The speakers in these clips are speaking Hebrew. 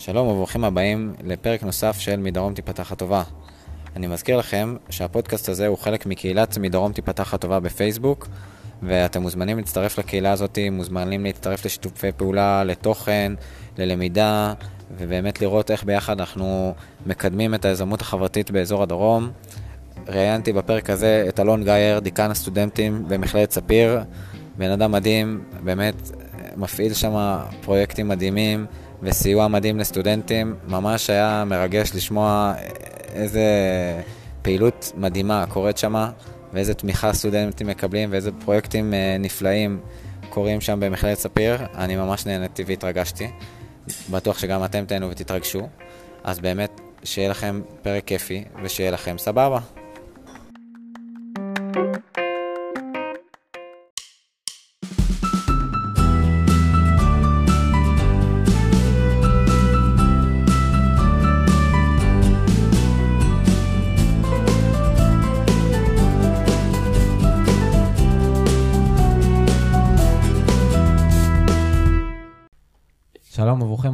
שלום וברוכים הבאים לפרק נוסף של מדרום תיפתח הטובה. אני מזכיר לכם שהפודקאסט הזה הוא חלק מקהילת מדרום תיפתח הטובה בפייסבוק, ואתם מוזמנים להצטרף לקהילה הזאת, מוזמנים להצטרף לשיתופי פעולה, לתוכן, ללמידה, ובאמת לראות איך ביחד אנחנו מקדמים את היזמות החברתית באזור הדרום. ראיינתי בפרק הזה את אלון גייר, דיקן הסטודנטים במכללת ספיר, בן אדם מדהים, באמת מפעיל שם פרויקטים מדהימים וסיוע מדהים לסטודנטים. ממש היה מרגש לשמוע איזה פעילות מדהימה קורית שם, ואיזה תמיכה סטודנטים מקבלים, ואיזה פרויקטים אה, נפלאים קורים שם במכללת ספיר. אני ממש נהניתי והתרגשתי. בטוח שגם אתם תהנו ותתרגשו. אז באמת, שיהיה לכם פרק כיפי, ושיהיה לכם סבבה.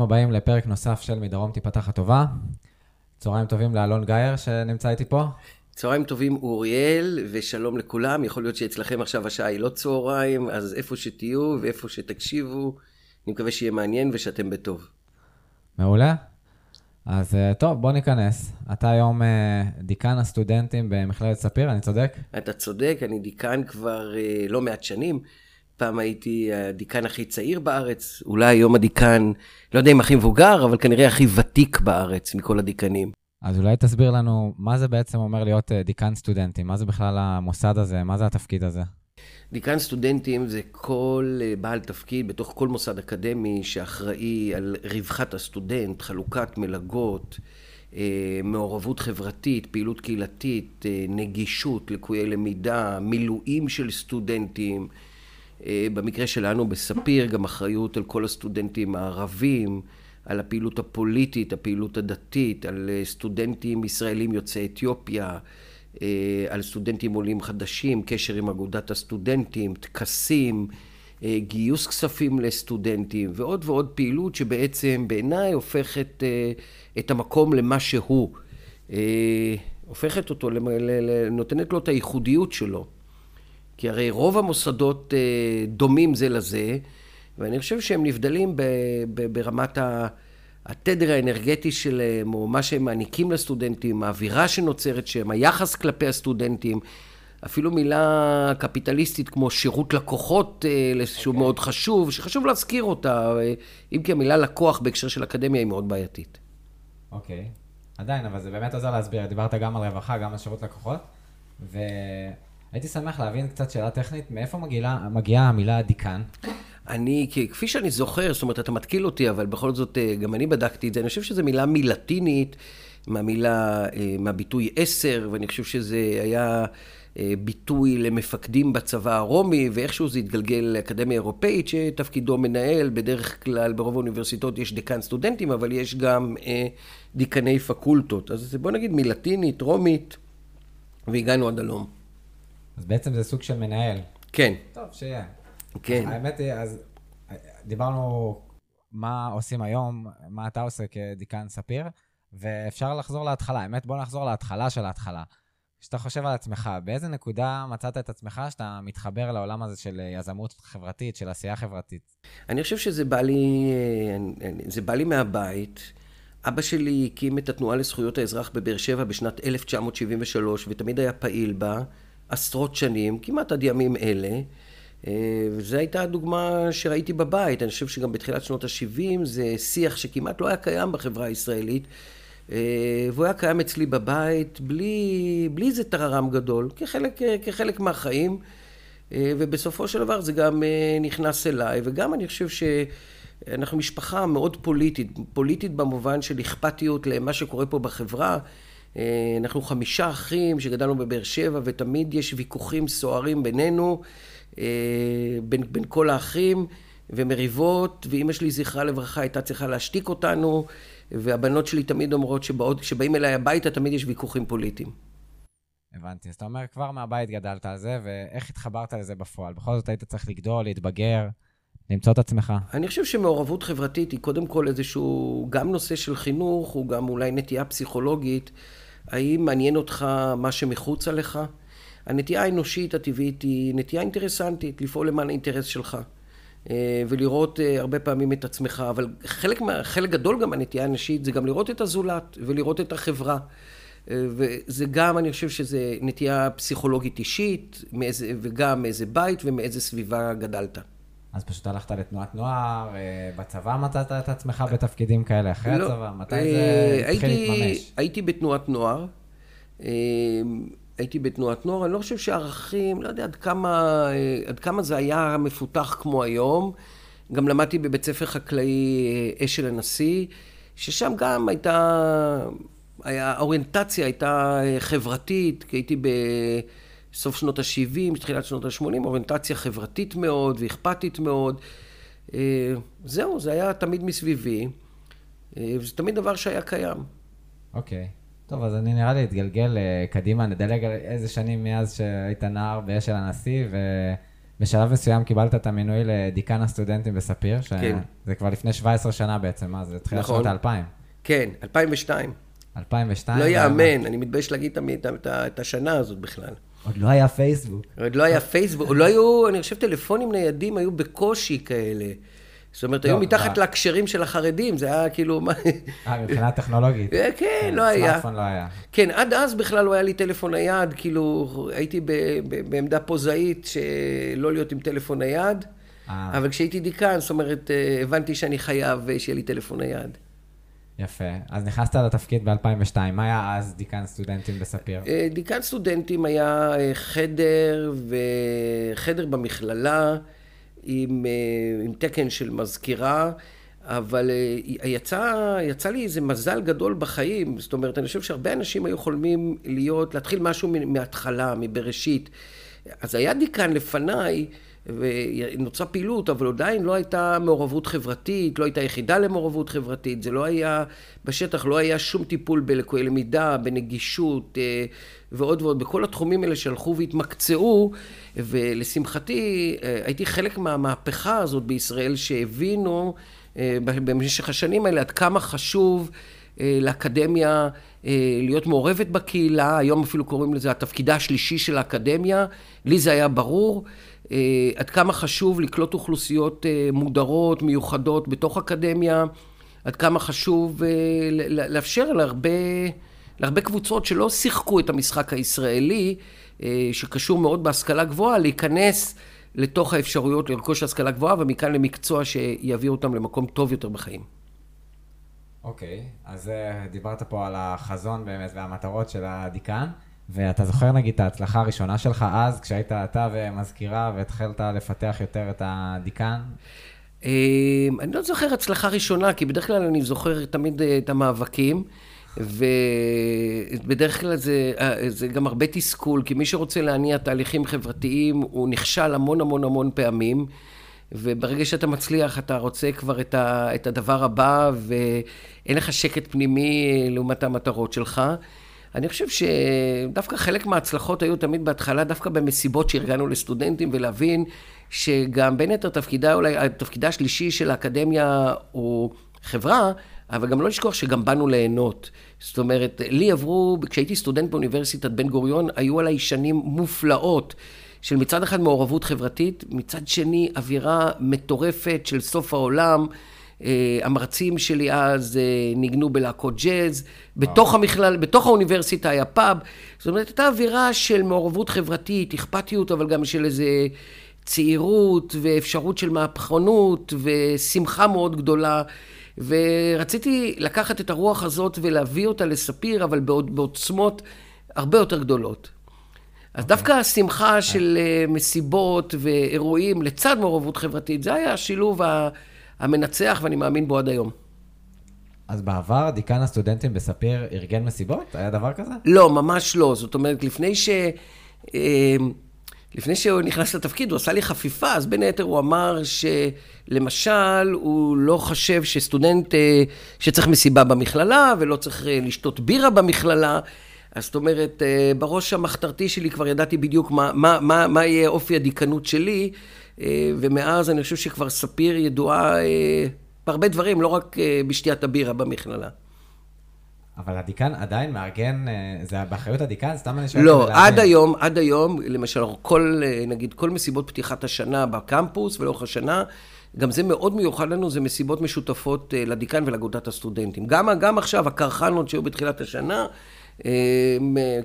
הבאים לפרק נוסף של מדרום תיפתח הטובה. צהריים טובים לאלון גייר שנמצא איתי פה. צהריים טובים אוריאל, ושלום לכולם. יכול להיות שאצלכם עכשיו השעה היא לא צהריים, אז איפה שתהיו ואיפה שתקשיבו, אני מקווה שיהיה מעניין ושאתם בטוב. מעולה. אז אה, טוב, בוא ניכנס. אתה היום אה, דיקן הסטודנטים במכללת ספיר, אני צודק? אתה צודק, אני דיקן כבר אה, לא מעט שנים. פעם הייתי הדיקן הכי צעיר בארץ, אולי היום הדיקן, לא יודע אם הכי מבוגר, אבל כנראה הכי ותיק בארץ מכל הדיקנים. אז אולי תסביר לנו מה זה בעצם אומר להיות אה, דיקן סטודנטים, מה זה בכלל המוסד הזה, מה זה התפקיד הזה? דיקן סטודנטים זה כל אה, בעל תפקיד בתוך כל מוסד אקדמי שאחראי על רווחת הסטודנט, חלוקת מלגות, אה, מעורבות חברתית, פעילות קהילתית, נגישות, לקויי למידה, מילואים של סטודנטים. אה, במקרה שלנו בספיר גם אחריות על כל הסטודנטים הערבים, על הפעילות הפוליטית, הפעילות הדתית, על אה, סטודנטים ישראלים יוצאי אתיופיה, אה, על סטודנטים עולים חדשים, קשר עם אגודת הסטודנטים, טקסים, גיוס כספים לסטודנטים ועוד ועוד פעילות שבעצם בעיניי הופכת את המקום למה שהוא. הופכת אותו, נותנת לו את הייחודיות שלו. כי הרי רוב המוסדות אה, דומים זה לזה, ואני חושב שהם נבדלים ברמת התדר האנרגטי שלהם, או מה שהם מעניקים לסטודנטים, האווירה שנוצרת שם, היחס כלפי הסטודנטים. אפילו מילה קפיטליסטית כמו שירות לקוחות, אה, שהוא okay. מאוד חשוב, שחשוב להזכיר אותה, אה, אם כי המילה לקוח בהקשר של אקדמיה היא מאוד בעייתית. אוקיי, okay. עדיין, אבל זה באמת עוזר להסביר, דיברת גם על רווחה, גם על שירות לקוחות, ו... הייתי שמח להבין קצת שאלה טכנית, מאיפה מגיעה, מגיעה המילה דיקן? אני, כפי שאני זוכר, זאת אומרת, אתה מתקיל אותי, אבל בכל זאת, אה, גם אני בדקתי את זה, אני חושב שזו מילה מלטינית, מהמילה, אה, מהביטוי עשר, ואני חושב שזה היה אה, ביטוי למפקדים בצבא הרומי, ואיכשהו זה התגלגל לאקדמיה אירופאית, שתפקידו מנהל, בדרך כלל ברוב האוניברסיטאות יש דיקן סטודנטים, אבל יש גם דיקני פקולטות. אז בוא נגיד מלטינית, רומית, והגענו עד הלום. אז בעצם זה סוג של מנהל. כן. טוב, שיהיה. כן. האמת היא, אז דיברנו מה עושים היום, מה אתה עושה כדיקן ספיר, ואפשר לחזור להתחלה. האמת, בוא נחזור להתחלה של ההתחלה. כשאתה חושב על עצמך, באיזה נקודה מצאת את עצמך שאתה מתחבר לעולם הזה של יזמות חברתית, של עשייה חברתית? אני חושב שזה בא לי, זה בא לי מהבית. אבא שלי הקים את התנועה לזכויות האזרח בבאר שבע בשנת 1973, ותמיד היה פעיל בה. עשרות שנים, כמעט עד ימים אלה. אה, וזו הייתה הדוגמה שראיתי בבית. אני חושב שגם בתחילת שנות ה-70 זה שיח שכמעט לא היה קיים בחברה הישראלית. אה, והוא היה קיים אצלי בבית בלי, בלי איזה טררם גדול, כחלק, כחלק מהחיים. אה, ובסופו של דבר זה גם נכנס אליי, וגם אני חושב שאנחנו משפחה מאוד פוליטית, פוליטית במובן של אכפתיות למה שקורה פה בחברה. אה, אנחנו חמישה אחים שגדלנו בבאר שבע, ותמיד יש ויכוחים סוערים בינינו, אה, בין, בין כל האחים, ומריבות, ואימא שלי, זכרה לברכה, הייתה צריכה להשתיק אותנו, והבנות שלי תמיד אומרות כשבאים אליי הביתה תמיד יש ויכוחים פוליטיים. הבנתי. אז אתה אומר, כבר מהבית גדלת על זה, ואיך התחברת לזה בפועל? בכל זאת היית צריך לגדול, להתבגר. למצוא את עצמך? אני חושב שמעורבות חברתית היא קודם כל איזשהו, גם נושא של חינוך, הוא גם אולי נטייה פסיכולוגית. האם מעניין אותך מה שמחוץ עליך? הנטייה האנושית הטבעית היא נטייה אינטרסנטית, לפעול למען האינטרס שלך. אה, ולראות אה, הרבה פעמים את עצמך, אבל חלק, חלק גדול גם מהנטייה האנושית זה גם לראות את הזולת ולראות את החברה. אה, וזה גם, אני חושב שזה נטייה פסיכולוגית אישית, וגם מאיזה בית ומאיזה סביבה גדלת. אז פשוט הלכת לתנועת נוער, בצבא מצאת את עצמך בתפקידים כאלה אחרי לא, הצבא? מתי זה התחיל להתממש? הייתי בתנועת נוער. הייתי בתנועת נוער, אני לא חושב שערכים, לא יודע עד כמה, עד כמה זה היה מפותח כמו היום. גם למדתי בבית ספר חקלאי אה, אשל הנשיא, ששם גם הייתה, היה, האוריינטציה הייתה אה, חברתית, כי הייתי בסוף שנות ה-70, תחילת שנות ה-80, אוריינטציה חברתית מאוד ואכפתית מאוד. אה, זהו, זה היה תמיד מסביבי, וזה תמיד דבר שהיה קיים. אוקיי. Okay. טוב, אז אני נראה לי אתגלגל אה, קדימה, נדלג על איזה שנים מאז שהיית נער באשל הנשיא, ובשלב מסוים קיבלת את המינוי לדיקן הסטודנטים בספיר, שזה כן. כבר לפני 17 שנה בעצם, מה זה? תחילת נכון. שנות האלפיים. כן, 2002. 2002? לא יאמן, אני מתבייש להגיד את השנה הזאת בכלל. עוד לא היה פייסבוק. עוד לא היה פייסבוק, עוד לא היו, אני חושב, טלפונים ניידים היו בקושי כאלה. זאת אומרת, היו לא, מתחת להקשרים של החרדים, זה היה כאילו... אה, מבחינה טכנולוגית. אה, כן, לא היה. סמארטפון לא היה. כן, עד אז בכלל לא היה לי טלפון נייד, כאילו, הייתי בעמדה פוזאית שלא להיות עם טלפון נייד, אה. אבל כשהייתי דיקן, זאת אומרת, הבנתי שאני חייב שיהיה לי טלפון נייד. יפה. אז נכנסת לתפקיד ב-2002, מה היה אז דיקן סטודנטים בספיר? דיקן סטודנטים היה חדר, וחדר במכללה. עם, אה, עם תקן של מזכירה, אבל אה, יצא, יצא לי איזה מזל גדול בחיים, זאת אומרת, אני חושב שהרבה אנשים היו חולמים להיות, להתחיל משהו מההתחלה, מבראשית. אז היה דיקן לפניי, ונוצרה פעילות, אבל עדיין לא הייתה מעורבות חברתית, לא הייתה יחידה למעורבות חברתית, זה לא היה, בשטח לא היה שום טיפול בלקויי למידה, בנגישות אה, ועוד ועוד, בכל התחומים האלה שהלכו והתמקצעו, ולשמחתי אה, הייתי חלק מהמהפכה הזאת בישראל, שהבינו אה, במשך השנים האלה עד כמה חשוב לאקדמיה להיות מעורבת בקהילה, היום אפילו קוראים לזה התפקידה השלישי של האקדמיה, לי זה היה ברור. אה, עד כמה חשוב לקלוט אוכלוסיות אה, מודרות, מיוחדות, בתוך אקדמיה, עד כמה חשוב אה, לאפשר להרבה, להרבה קבוצות שלא שיחקו את המשחק הישראלי, שקשור מאוד בהשכלה גבוהה, להיכנס לתוך האפשרויות לרכוש השכלה גבוהה, ומכאן למקצוע שיביא אותם למקום טוב יותר בחיים. אוקיי, אז דיברת פה על החזון באמת והמטרות של הדיקן. ואתה זוכר נגיד את ההצלחה הראשונה שלך אז, כשהיית אתה ומזכירה והתחלת לפתח יותר את הדיקן? אמ, אני לא זוכר הצלחה ראשונה, כי בדרך כלל אני זוכר תמיד אה, את המאבקים, ובדרך כלל זה, אה, זה גם הרבה תסכול, כי מי שרוצה להניע תהליכים חברתיים, הוא נכשל המון המון המון פעמים. וברגע שאתה מצליח, אתה רוצה כבר את, ה, את הדבר הבא, ואין לך שקט פנימי אה, לעומת המטרות שלך. אני חושב שדווקא חלק מההצלחות היו תמיד בהתחלה, דווקא במסיבות שארגנו לסטודנטים, ולהבין שגם בין היתר תפקידה, אולי התפקידה השלישי של האקדמיה הוא חברה, אבל גם לא לשכוח שגם באנו ליהנות. זאת אומרת, לי עברו, כשהייתי סטודנט באוניברסיטת בן גוריון, היו עליי שנים מופלאות. של מצד אחד מעורבות חברתית, מצד שני אווירה מטורפת של סוף העולם. אה, המרצים שלי אז אה, ניגנו בלהקות ג'אז, בתוך המכלל, בתוך האוניברסיטה היה פאב, זאת אומרת, הייתה אווירה של מעורבות חברתית, אכפתיות, אבל גם של איזה צעירות ואפשרות של מהפכנות ושמחה מאוד גדולה. ורציתי לקחת את הרוח הזאת ולהביא אותה לספיר, אבל בעוצמות הרבה יותר גדולות. אז okay. אוקיי. דווקא השמחה של אה, מסיבות ואירועים לצד מעורבות חברתית, זה היה השילוב ה... המנצח, ואני מאמין בו עד היום. אז בעבר דיקן הסטודנטים בספיר ארגן מסיבות? היה דבר כזה? לא, ממש לא. זאת אומרת, לפני ש... אה, לפני שהוא נכנס לתפקיד, הוא עשה לי חפיפה, אז בין היתר הוא אמר שלמשל, הוא לא חושב שסטודנט, אה, שצריך מסיבה במכללה, ולא צריך אה, לשתות בירה במכללה. אז זאת אומרת, בראש המחתרתי שלי כבר ידעתי בדיוק מה, מה, מה, מה יהיה אופי הדיקנות שלי, ומאז אני חושב שכבר ספיר ידועה אה, בהרבה דברים, לא רק אה, בשתיית הבירה במכללה. אבל הדיקן עדיין מארגן, זה באחריות הדיקן? סתם אני שואל. לא, עד היום, עד היום, למשל, כל, נגיד, כל מסיבות פתיחת השנה בקמפוס ולאורך השנה, גם זה מאוד מיוחד לנו, זה מסיבות משותפות לדיקן ולאגודת הסטודנטים. גם, גם עכשיו, הקרחנות שהיו בתחילת השנה,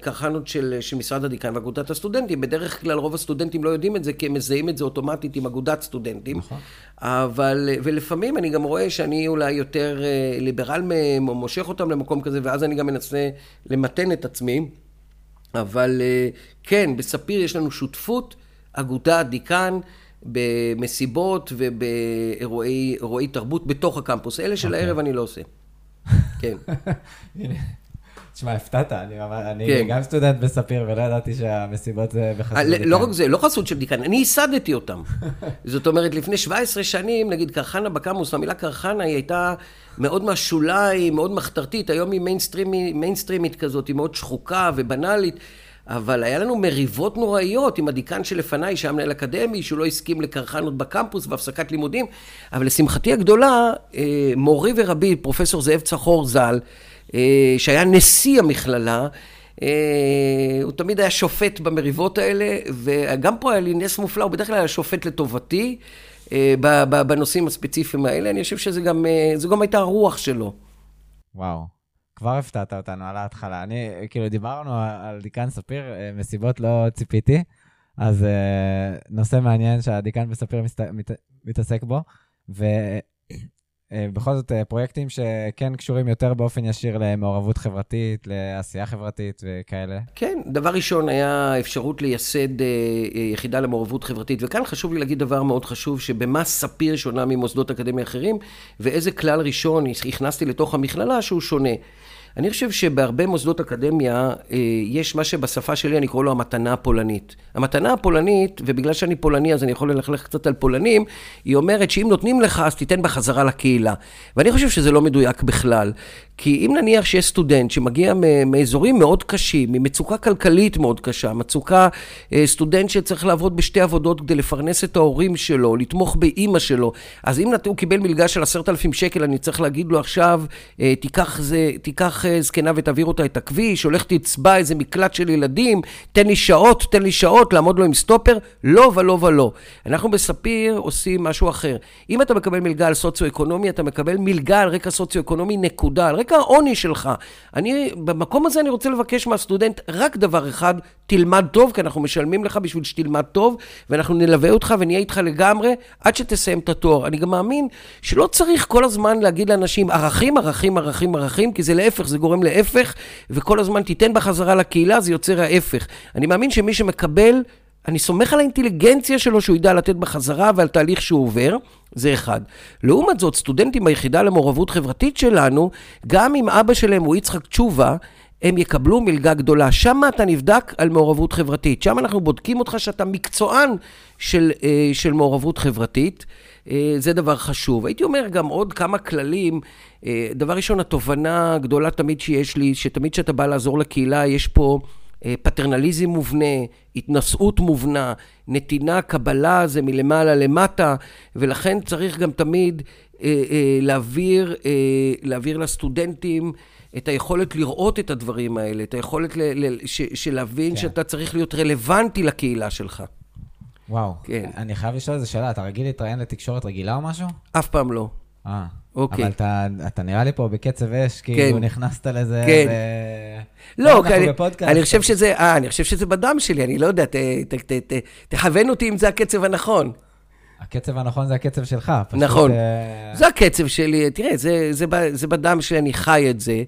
קרחנות של, של משרד הדיקן ואגודת הסטודנטים. בדרך כלל רוב הסטודנטים לא יודעים את זה, כי הם מזהים את זה אוטומטית עם אגודת סטודנטים. נכון. אבל, ולפעמים אני גם רואה שאני אולי יותר אה, ליברל מהם, או מושך אותם למקום כזה, ואז אני גם מנסה למתן את עצמי. אבל אה, כן, בספיר יש לנו שותפות, אגודה, דיקן. במסיבות ובאירועי תרבות בתוך הקמפוס. אלה של okay. אוקיי. הערב אני לא עושה. כן. תשמע, הפתעת, אני, אני כן. גם סטודנט בספיר ולא ידעתי שהמסיבות זה בחסות אה, דיקן. לא רק זה, לא חסות של דיקן, אני ייסדתי אותם. זאת אומרת, לפני 17 שנים, נגיד קרחנה בקמפוס, המילה קרחנה היא הייתה מאוד מהשוליים, מאוד מחתרתית, היום היא מיינסטרימית, מיינסטרימית כזאת, היא מאוד שחוקה ובנאלית. אבל היה לנו מריבות נוראיות עם הדיקן שלפניי, שהיה מנהל אקדמי, שהוא לא הסכים לקרחנות בקמפוס והפסקת לימודים. אבל לשמחתי הגדולה, אה, מורי ורבי, פרופסור זאב צחור ז"ל, שהיה נשיא המכללה, אה, הוא תמיד היה שופט במריבות האלה, וגם פה היה לי נס מופלא, הוא בדרך כלל היה שופט לטובתי אה, בנושאים הספציפיים האלה. אני חושב שזו גם, גם הייתה הרוח שלו. וואו, כבר הפתעת אותנו על ההתחלה. אני, כאילו, דיברנו על דיקן ספיר, מסיבות לא ציפיתי, אז נושא מעניין שהדיקן בספיר מתעסק בו, ו... אה, בכל זאת אה, פרויקטים שכן קשורים יותר באופן ישיר למעורבות חברתית, לעשייה חברתית וכאלה. כן, דבר ראשון היה אפשרות לייסד אה, יחידה למעורבות חברתית, וכאן חשוב לי להגיד דבר מאוד חשוב, שבמה ספיר שונה ממוסדות אקדמיה אחרים, ואיזה כלל ראשון הכנסתי לתוך המכללה שהוא שונה. אני חושב שבהרבה מוסדות אקדמיה אה, יש מה שבשפה שלי אני קורא לו המתנה הפולנית. המתנה הפולנית, ובגלל שאני פולני אז אני יכול ללכלך קצת על פולנים, היא אומרת שאם נותנים לך אז תיתן בחזרה לקהילה. ואני חושב שזה לא מדויק בכלל. כי אם נניח שיש סטודנט שמגיע מאזורים מאוד קשים, ממצוקה כלכלית מאוד קשה, מצוקה, אה, סטודנט שצריך לעבוד בשתי עבודות כדי לפרנס את ההורים שלו, לתמוך באימא שלו, אז אם הוא קיבל מלגה של עשרת אלפים שקל, אני צריך להגיד לו עכשיו, אה, תיקח, זה, תיקח אה, זקנה ותעביר אותה את הכביש, הולך תצבע איזה מקלט של ילדים, תן לי שעות, תן לי שעות, לעמוד לו עם סטופר, לא ולא ולא. אנחנו בספיר עושים משהו אחר. אם אתה מקבל מלגה על סוציו-אקונומי, אתה מקבל מלגה על רקע סוציו-אקונומי, נקודה. על רקע רקע העוני שלך. אני, במקום הזה אני רוצה לבקש מהסטודנט רק דבר אחד, תלמד טוב, כי אנחנו משלמים לך בשביל שתלמד טוב, ואנחנו נלווה אותך ונהיה איתך לגמרי עד שתסיים את התואר. אני גם מאמין שלא צריך כל הזמן להגיד לאנשים ערכים, ערכים, ערכים, ערכים, כי זה להפך, זה גורם להפך, וכל הזמן תיתן בחזרה לקהילה, זה יוצר ההפך. אני מאמין שמי שמקבל אני סומך על האינטליגנציה שלו שהוא ידע לתת בחזרה ועל תהליך שהוא עובר, זה אחד. לעומת זאת, סטודנטים ביחידה למעורבות חברתית שלנו, גם אם אבא שלהם הוא יצחק תשובה, הם יקבלו מלגה גדולה. שם אתה נבדק על מעורבות חברתית. שם אנחנו בודקים אותך שאתה מקצוען של, אה, של מעורבות חברתית. אה, זה דבר חשוב. הייתי אומר גם עוד כמה כללים. אה, דבר ראשון, התובנה הגדולה תמיד שיש לי, שתמיד כשאתה בא לעזור לקהילה, יש פה... אה, פטרנליזם מובנה, התנשאות מובנה, נתינה, קבלה זה מלמעלה למטה, ולכן צריך גם תמיד אה, אה, להעביר, אה, להעביר לסטודנטים את היכולת לראות את הדברים האלה, את היכולת ל, ל, ש, של להבין כן. שאתה צריך להיות רלוונטי לקהילה שלך. וואו, כן. אני חייב לשאול איזה שאלה, אתה רגיל להתראיין לתקשורת רגילה או משהו? אף פעם לא. אה. אוקיי. אבל אתה, אתה נראה לי פה בקצב אש, כאילו כן. נכנסת לזה, כן. ו... לא, כי אני, אני חושב שזה, אה, אני חושב שזה בדם שלי, אני לא יודע, תכוון אותי אם זה הקצב הנכון. הקצב הנכון זה הקצב שלך. פשוט, נכון. Uh... זה הקצב שלי, תראה, זה, זה, זה בדם שלי, אני חי את זה.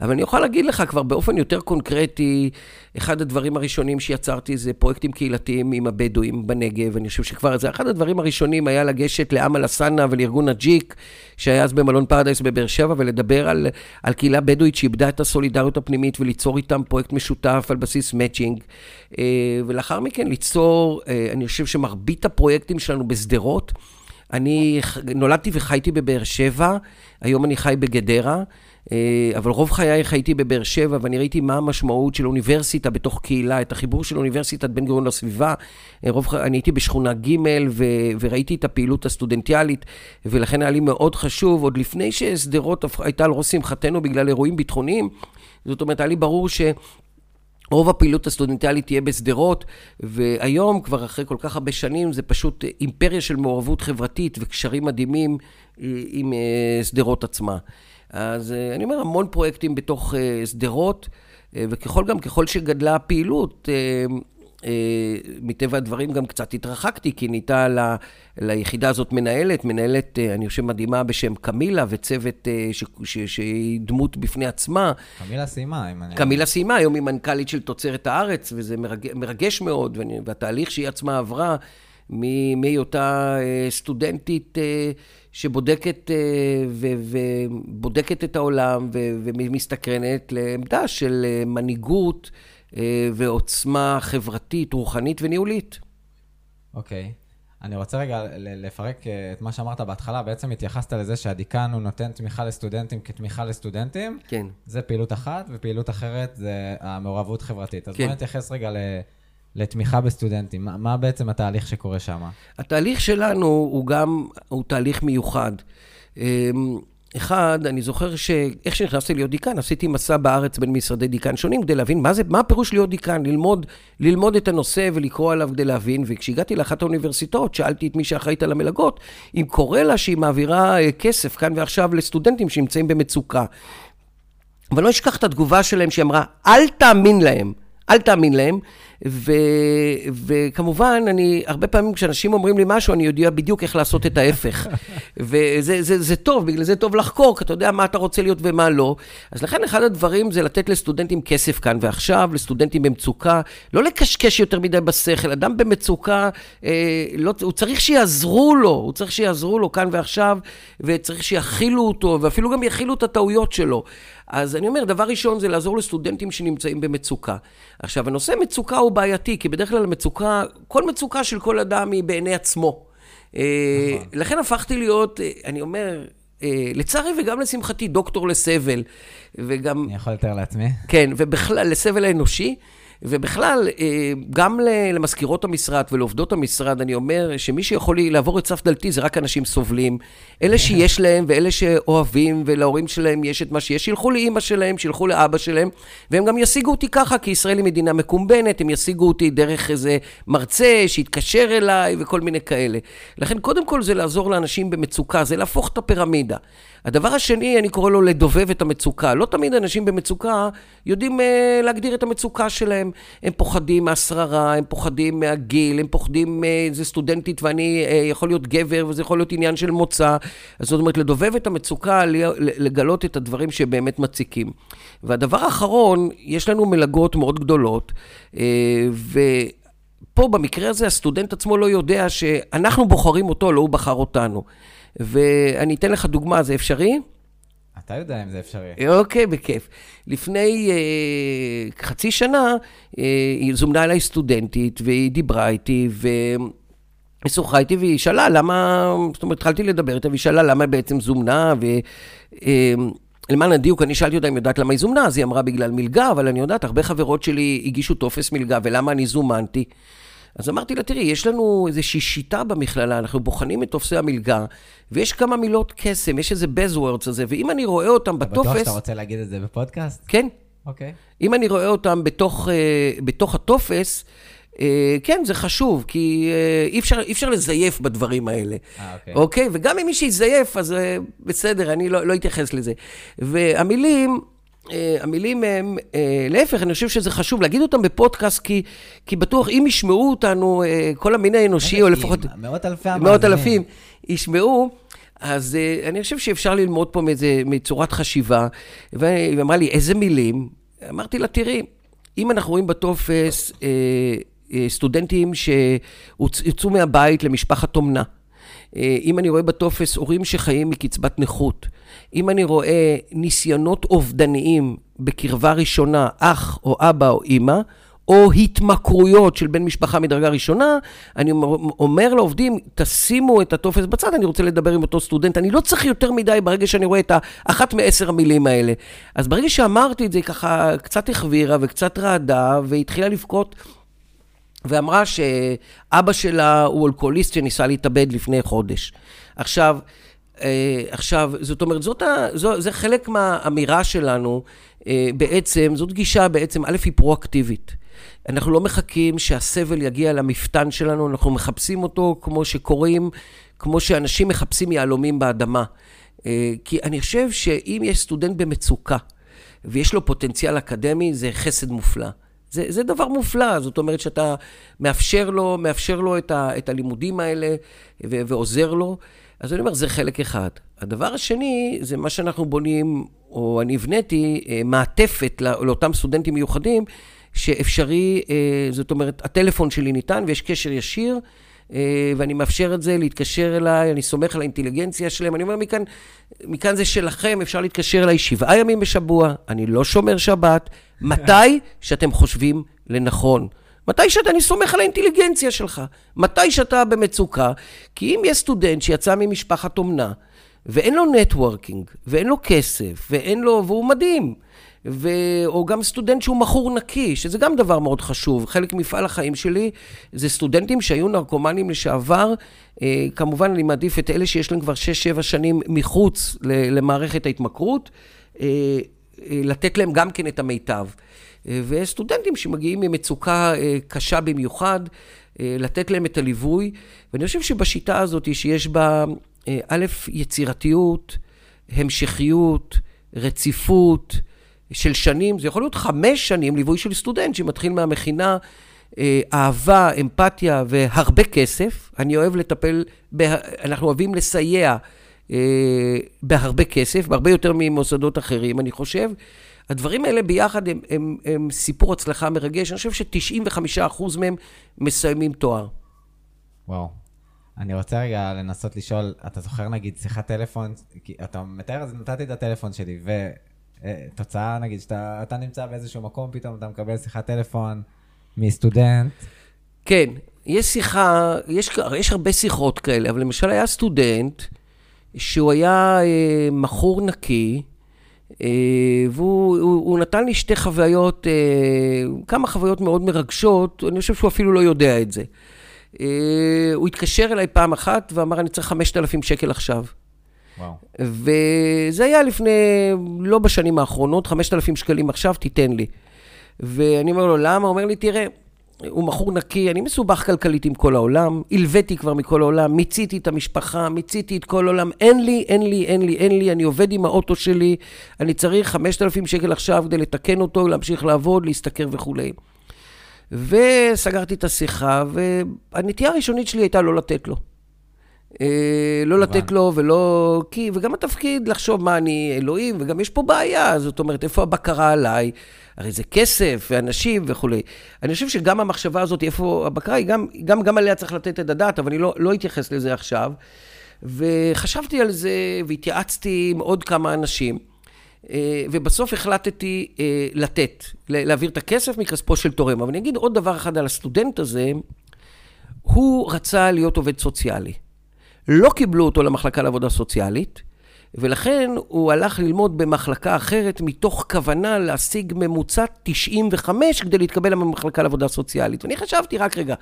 אבל אני יכול להגיד לך כבר באופן יותר קונקרטי, אחד הדברים הראשונים שיצרתי זה פרויקטים קהילתיים עם הבדואים בנגב. אני חושב שכבר זה אחד הדברים הראשונים היה לגשת לאמל אלסאנע ולארגון הג'יק, שהיה אז במלון פרדייס בבאר שבע, ולדבר על, על קהילה בדואית שאיבדה את הסולידריות הפנימית וליצור איתם פרויקט משותף על בסיס מאצ'ינג. אה, ולאחר מכן ליצור, אה, אני חושב שמרבית הפרויקטים שלנו בשדרות, אני נולדתי וחייתי בבאר שבע, היום אני חי בגדרה. אה, אבל רוב חיי חייתי בבאר שבע, ואני ראיתי מה המשמעות של אוניברסיטה בתוך קהילה, את החיבור של אוניברסיטת בן גוריון לסביבה. אה, רוב, אני הייתי בשכונה ג' ו, וראיתי את הפעילות הסטודנטיאלית, ולכן היה לי מאוד חשוב, עוד לפני ששדרות הייתה על ראש שמחתנו בגלל אירועים ביטחוניים, זאת אומרת, היה לי ברור ש... רוב הפעילות הסטודנטיאלית תהיה בשדרות, והיום, כבר אחרי כל כך הרבה שנים, זה פשוט אימפריה של מעורבות חברתית וקשרים מדהימים עם שדרות עצמה. אז אה, אני אומר, המון פרויקטים בתוך אה, שדרות, אה, וככל גם, ככל שגדלה הפעילות, מטבע הדברים גם קצת התרחקתי, כי נהייתה ליחידה הזאת מנהלת, מנהלת, אני חושב, מדהימה בשם קמילה, וצוות שהיא דמות בפני עצמה. קמילה סיימה, אם אני... קמילה סיימה, היום היא מנכ"לית של תוצרת הארץ, וזה מרג... מרגש מאוד, והתהליך שהיא עצמה עברה, מהיותה סטודנטית שבודקת אה, ובודקת את העולם ומסתקרנת לעמדה של אה, מנהיגות אה, ועוצמה חברתית, רוחנית וניהולית. אוקיי. Okay. אני רוצה רגע לפרק את מה שאמרת בהתחלה. בעצם התייחסת לזה שהדיקן הוא נותן תמיכה לסטודנטים כתמיכה לסטודנטים. כן. זה פעילות אחת, ופעילות אחרת זה המעורבות חברתית. אז כן. בוא נתייחס רגע ל... לתמיכה בסטודנטים. מה, מה בעצם התהליך שקורה שם? התהליך שלנו הוא גם, הוא תהליך מיוחד. אחד, אני זוכר שאיך שנכנסתי להיות דיקן, עשיתי מסע בארץ בין משרדי דיקן שונים כדי להבין מה זה, מה הפירוש להיות דיקן, ללמוד, ללמוד את הנושא ולקרוא עליו כדי להבין. וכשהגעתי לאחת האוניברסיטאות, שאלתי את מי שאחראית על המלגות, אם קורה לה שהיא מעבירה אה, כסף כאן ועכשיו לסטודנטים שנמצאים במצוקה. אבל לא אשכח את התגובה שלהם, שהיא אמרה, אל תאמין להם, אל תאמין להם. ו, וכמובן, אני, הרבה פעמים כשאנשים אומרים לי משהו, אני יודע בדיוק איך לעשות את ההפך. וזה זה, זה טוב, בגלל זה טוב לחקור, כי אתה יודע מה אתה רוצה להיות ומה לא. אז לכן אחד הדברים זה לתת לסטודנטים כסף כאן ועכשיו, לסטודנטים במצוקה, לא לקשקש יותר מדי בשכל. אדם במצוקה, אה, לא, הוא צריך שיעזרו לו, הוא צריך שיעזרו לו כאן ועכשיו, וצריך שיכילו אותו, ואפילו גם יכילו את הטעויות שלו. אז אני אומר, דבר ראשון זה לעזור לסטודנטים שנמצאים במצוקה. עכשיו, הנושא מצוקה הוא בעייתי, כי בדרך כלל מצוקה, כל מצוקה של כל אדם היא בעיני עצמו. אה, נכון. לכן הפכתי להיות, אה, אני אומר, אה, לצערי וגם לשמחתי, דוקטור לסבל, וגם... אני יכול לתאר לעצמי. כן, ובכלל, לסבל האנושי. ובכלל, אה, גם למזכירות המשרד ולעובדות המשרד, אני אומר שמי שיכול לעבור את סף דלתי זה רק אנשים סובלים. אלה שיש להם ואלה שאוהבים, ולהורים שלהם יש את מה שיש, שילכו לאימא שלהם, שילכו לאבא שלהם, והם גם ישיגו אותי ככה, כי ישראל היא מדינה מקומבנת, הם ישיגו אותי דרך איזה מרצה שיתקשר אליי וכל מיני כאלה. לכן, קודם כל זה לעזור לאנשים במצוקה, זה להפוך את הפירמידה. הדבר השני, אני קורא לו לדובב את המצוקה. לא תמיד אנשים במצוקה יודעים uh, להגדיר את המצוקה שלהם. הם פוחדים מהשררה, הם פוחדים מהגיל, הם פוחדים מאיזה סטודנטית ואני uh, יכול להיות גבר וזה יכול להיות עניין של מוצא. אז זאת אומרת, לדובב את המצוקה, לגלות את הדברים שבאמת מציקים. והדבר האחרון, יש לנו מלגות מאוד גדולות, uh, ו... פה במקרה הזה הסטודנט עצמו לא יודע שאנחנו בוחרים אותו, לא הוא בחר אותנו. ואני אתן לך דוגמה, זה אפשרי? אתה יודע אם זה אפשרי. אוקיי, בכיף. לפני אה, חצי שנה, אה, זומנה אליי סטודנטית, והיא דיברה איתי, ו... היא שוחחה איתי והיא שאלה למה, זאת אומרת, התחלתי לדבר איתה והיא שאלה למה בעצם זומנה, ולמען אה, הדיוק, אני שאלתי אותה אם יודעת למה היא זומנה, אז היא אמרה בגלל מלגה, אבל אני יודעת, הרבה חברות שלי הגישו טופס מלגה, ולמה אני זומנתי? אז אמרתי לה, תראי, יש לנו איזושהי שיטה במכללה, אנחנו בוחנים את טופסי המלגה, ויש כמה מילות קסם, יש איזה buzzwords הזה, ואם אני רואה אותם בטופס... אתה בטוח שאתה רוצה להגיד את זה בפודקאסט? כן. אוקיי. Okay. אם אני רואה אותם בתוך, uh, בתוך הטופס, uh, כן, זה חשוב, כי uh, אי, אפשר, אי אפשר לזייף בדברים האלה. אוקיי. אוקיי? וגם אם מי שיזייף, אז uh, בסדר, אני לא, לא אתייחס לזה. והמילים... אה, המילים הם, אה, להפך, אני חושב שזה חשוב להגיד אותם בפודקאסט, כי, כי בטוח אם ישמעו אותנו, אה, כל המין האנושי, או לפחות... מאות אלפי המאזינים. מאות אלפים ישמעו, אז אני חושב שאפשר ללמוד פה מאיזה, מצורת חשיבה. והיא אמרה לי, איזה מילים? אמרתי לה, תראי, אם אנחנו רואים בטופס סטודנטים שיצאו מהבית למשפחת אומנה, אם אני רואה בטופס הורים שחיים מקצבת נכות, אם אני רואה ניסיונות אובדניים בקרבה ראשונה, אח או אבא או אימא, או התמכרויות של בן משפחה מדרגה ראשונה, אני אומר לעובדים, תשימו את הטופס בצד, אני רוצה לדבר עם אותו סטודנט, אני לא צריך יותר מדי ברגע שאני רואה את האחת מעשר המילים האלה. אז ברגע שאמרתי את זה, ככה קצת החבירה וקצת רעדה, והתחילה לבכות. ואמרה שאבא שלה הוא אלכוהוליסט שניסה להתאבד לפני חודש. עכשיו, אה, עכשיו, זאת אומרת, זאת ה, זו, זה חלק מהאמירה שלנו, אה, בעצם, זאת גישה בעצם, א', היא פרואקטיבית. אנחנו לא מחכים שהסבל יגיע למפתן שלנו, אנחנו מחפשים אותו כמו שקוראים, כמו שאנשים מחפשים יהלומים באדמה. אה, כי אני חושב שאם יש סטודנט במצוקה, ויש לו פוטנציאל אקדמי, זה חסד מופלא. זה, זה דבר מופלא, זאת אומרת שאתה מאפשר לו, מאפשר לו את, ה, את הלימודים האלה ו, ועוזר לו. אז אני אומר, זה חלק אחד. הדבר השני, זה מה שאנחנו בונים, או אני הבניתי, אה, מעטפת לא, לאותם סטודנטים מיוחדים, שאפשרי, אה, זאת אומרת, הטלפון שלי ניתן ויש קשר ישיר. אה, ואני מאפשר את זה, להתקשר אליי, אני סומך על האינטליגנציה שלהם. אני אומר, מכאן, מכאן זה שלכם, אפשר להתקשר אליי שבעה ימים בשבוע, אני לא שומר שבת, מתי שאתם חושבים לנכון. מתי שאתה, אני סומך על האינטליגנציה שלך. מתי שאתה במצוקה, כי אם יש סטודנט שיצא ממשפחת אומנה, ואין לו networking, ואין לו כסף, ואין לו, והוא מדהים, ו... או גם סטודנט שהוא מכור נקי, שזה גם דבר מאוד חשוב. חלק ממפעל החיים שלי זה סטודנטים שהיו נרקומנים לשעבר. אה, כמובן, אני מעדיף את אלה שיש להם כבר 6-7 שנים מחוץ למערכת ההתמכרות, אה, לתת להם גם כן את המיטב. וסטודנטים שמגיעים ממצוקה קשה במיוחד, לתת להם את הליווי. ואני חושב שבשיטה הזאת, שיש בה, א', יצירתיות, המשכיות, רציפות, של שנים, זה יכול להיות חמש שנים ליווי של סטודנט שמתחיל מהמכינה, אה, אהבה, אמפתיה והרבה כסף. אני אוהב לטפל, בה, אנחנו אוהבים לסייע אה, בהרבה כסף, בהרבה יותר ממוסדות אחרים, אני חושב. הדברים האלה ביחד הם, הם, הם סיפור הצלחה מרגש. אני חושב ש-95% מהם מסיימים תואר. וואו. אני רוצה רגע לנסות לשאול, אתה זוכר נגיד שיחת טלפון, אתה מתאר, אז נתתי את הטלפון שלי, ו... אה, נגיד, שאתה נמצא באיזשהו מקום, פתאום אתה מקבל שיחת טלפון מסטודנט. כן, יש שיחה, יש, יש הרבה שיחות כאלה, אבל למשל היה סטודנט שהוא היה אה, מכור נקי, אה, והוא הוא, הוא נתן לי שתי חוויות, אה, כמה חוויות מאוד מרגשות, אני חושב שהוא אפילו לא יודע את זה. אה, הוא התקשר אליי פעם אחת ואמר, אני צריך 5,000 שקל עכשיו. וואו. וזה היה לפני, לא בשנים האחרונות, 5,000 שקלים עכשיו, תיתן לי. ואני אומר לו, למה? הוא אומר לי, תראה, הוא מכור נקי, אני מסובך כלכלית עם כל העולם, הלוויתי כבר מכל העולם, מיציתי את המשפחה, מיציתי את כל העולם, אין לי, אין לי, אין לי, אין לי, אני עובד עם האוטו שלי, אני צריך 5,000 שקל עכשיו כדי לתקן אותו, להמשיך לעבוד, להשתכר וכולי. וסגרתי את השיחה, והנטייה הראשונית שלי הייתה לא לתת לו. אה, לא לתת לו ולא... כי, וגם התפקיד לחשוב מה אני אלוהים, וגם יש פה בעיה, זאת אומרת, איפה הבקרה עליי? הרי זה כסף ואנשים וכולי. אני חושב שגם המחשבה הזאת, איפה הבקרה, היא גם, גם, גם עליה צריך לתת את הדעת, אבל אני לא, לא אתייחס לזה עכשיו. וחשבתי על זה והתייעצתי עם עוד כמה אנשים, אה, ובסוף החלטתי אה, לתת, להעביר את הכסף מכספו של תורם. אבל אני אגיד עוד דבר אחד על הסטודנט הזה, הוא רצה להיות עובד סוציאלי. לא קיבלו אותו למחלקה לעבודה סוציאלית, ולכן הוא הלך ללמוד במחלקה אחרת מתוך כוונה להשיג ממוצע 95 כדי להתקבל למחלקה לעבודה סוציאלית. ואני חשבתי, רק רגע,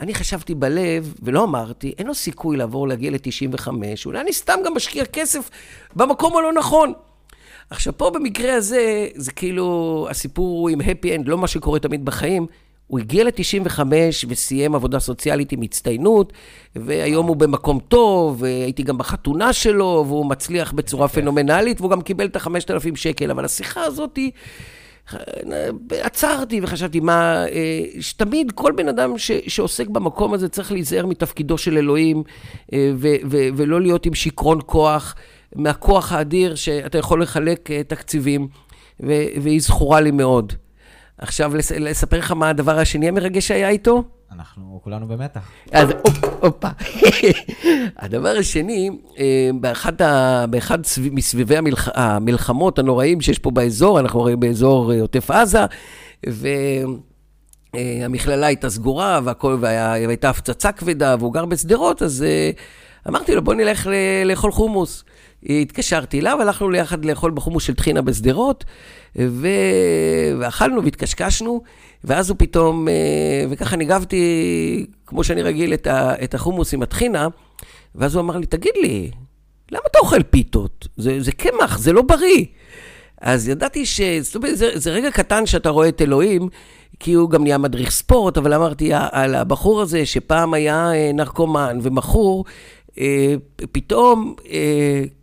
אני חשבתי בלב, ולא אמרתי, אין לו סיכוי לעבור להגיע ל-95, אולי אני סתם גם משקיע כסף במקום הלא נכון. עכשיו, פה במקרה הזה, זה כאילו, הסיפור הוא עם happy end, לא מה שקורה תמיד בחיים. הוא הגיע ל-95 וסיים עבודה סוציאלית עם הצטיינות, והיום הוא במקום טוב, והייתי גם בחתונה שלו, והוא מצליח בצורה פנומנלית, והוא גם קיבל את ה-5,000 שקל. אבל השיחה הזאת, עצרתי וחשבתי, מה, אה, שתמיד כל בן אדם ש, שעוסק במקום הזה צריך להיזהר מתפקידו של אלוהים, אה, ו, ו, ולא להיות עם שיכרון כוח, מהכוח האדיר שאתה יכול לחלק אה, תקציבים, והיא זכורה לי מאוד. עכשיו לספר לך מה הדבר השני המרגש שהיה איתו? אנחנו כולנו במתח. אז הופה. הדבר השני, אה, באחד, ה, באחד מסביבי המלח, המלחמות הנוראים שיש פה באזור, אנחנו הרי באזור אה, עוטף עזה, אה, המכללה הייתה סגורה והכל, והייתה הפצצה כבדה, והוא גר בשדרות, אז אמרתי לו, בוא נלך לאכול חומוס. התקשרתי אליו, הלכנו יחד לאכול בחומוס של טחינה בשדרות, ו... ואכלנו והתקשקשנו, ואז הוא פתאום, אה, וככה ניגבתי, כמו שאני רגיל, את, ה... את החומוס עם הטחינה, ואז הוא אמר לי, תגיד לי, למה אתה אוכל פיתות? זה קמח, זה לא בריא. אז ידעתי ש... זאת אומרת, זה, זה רגע קטן שאתה רואה את אלוהים, כי הוא גם נהיה מדריך ספורט, אבל אמרתי על הבחור הזה שפעם היה אה, נרקומן ומכור, אה, פתאום,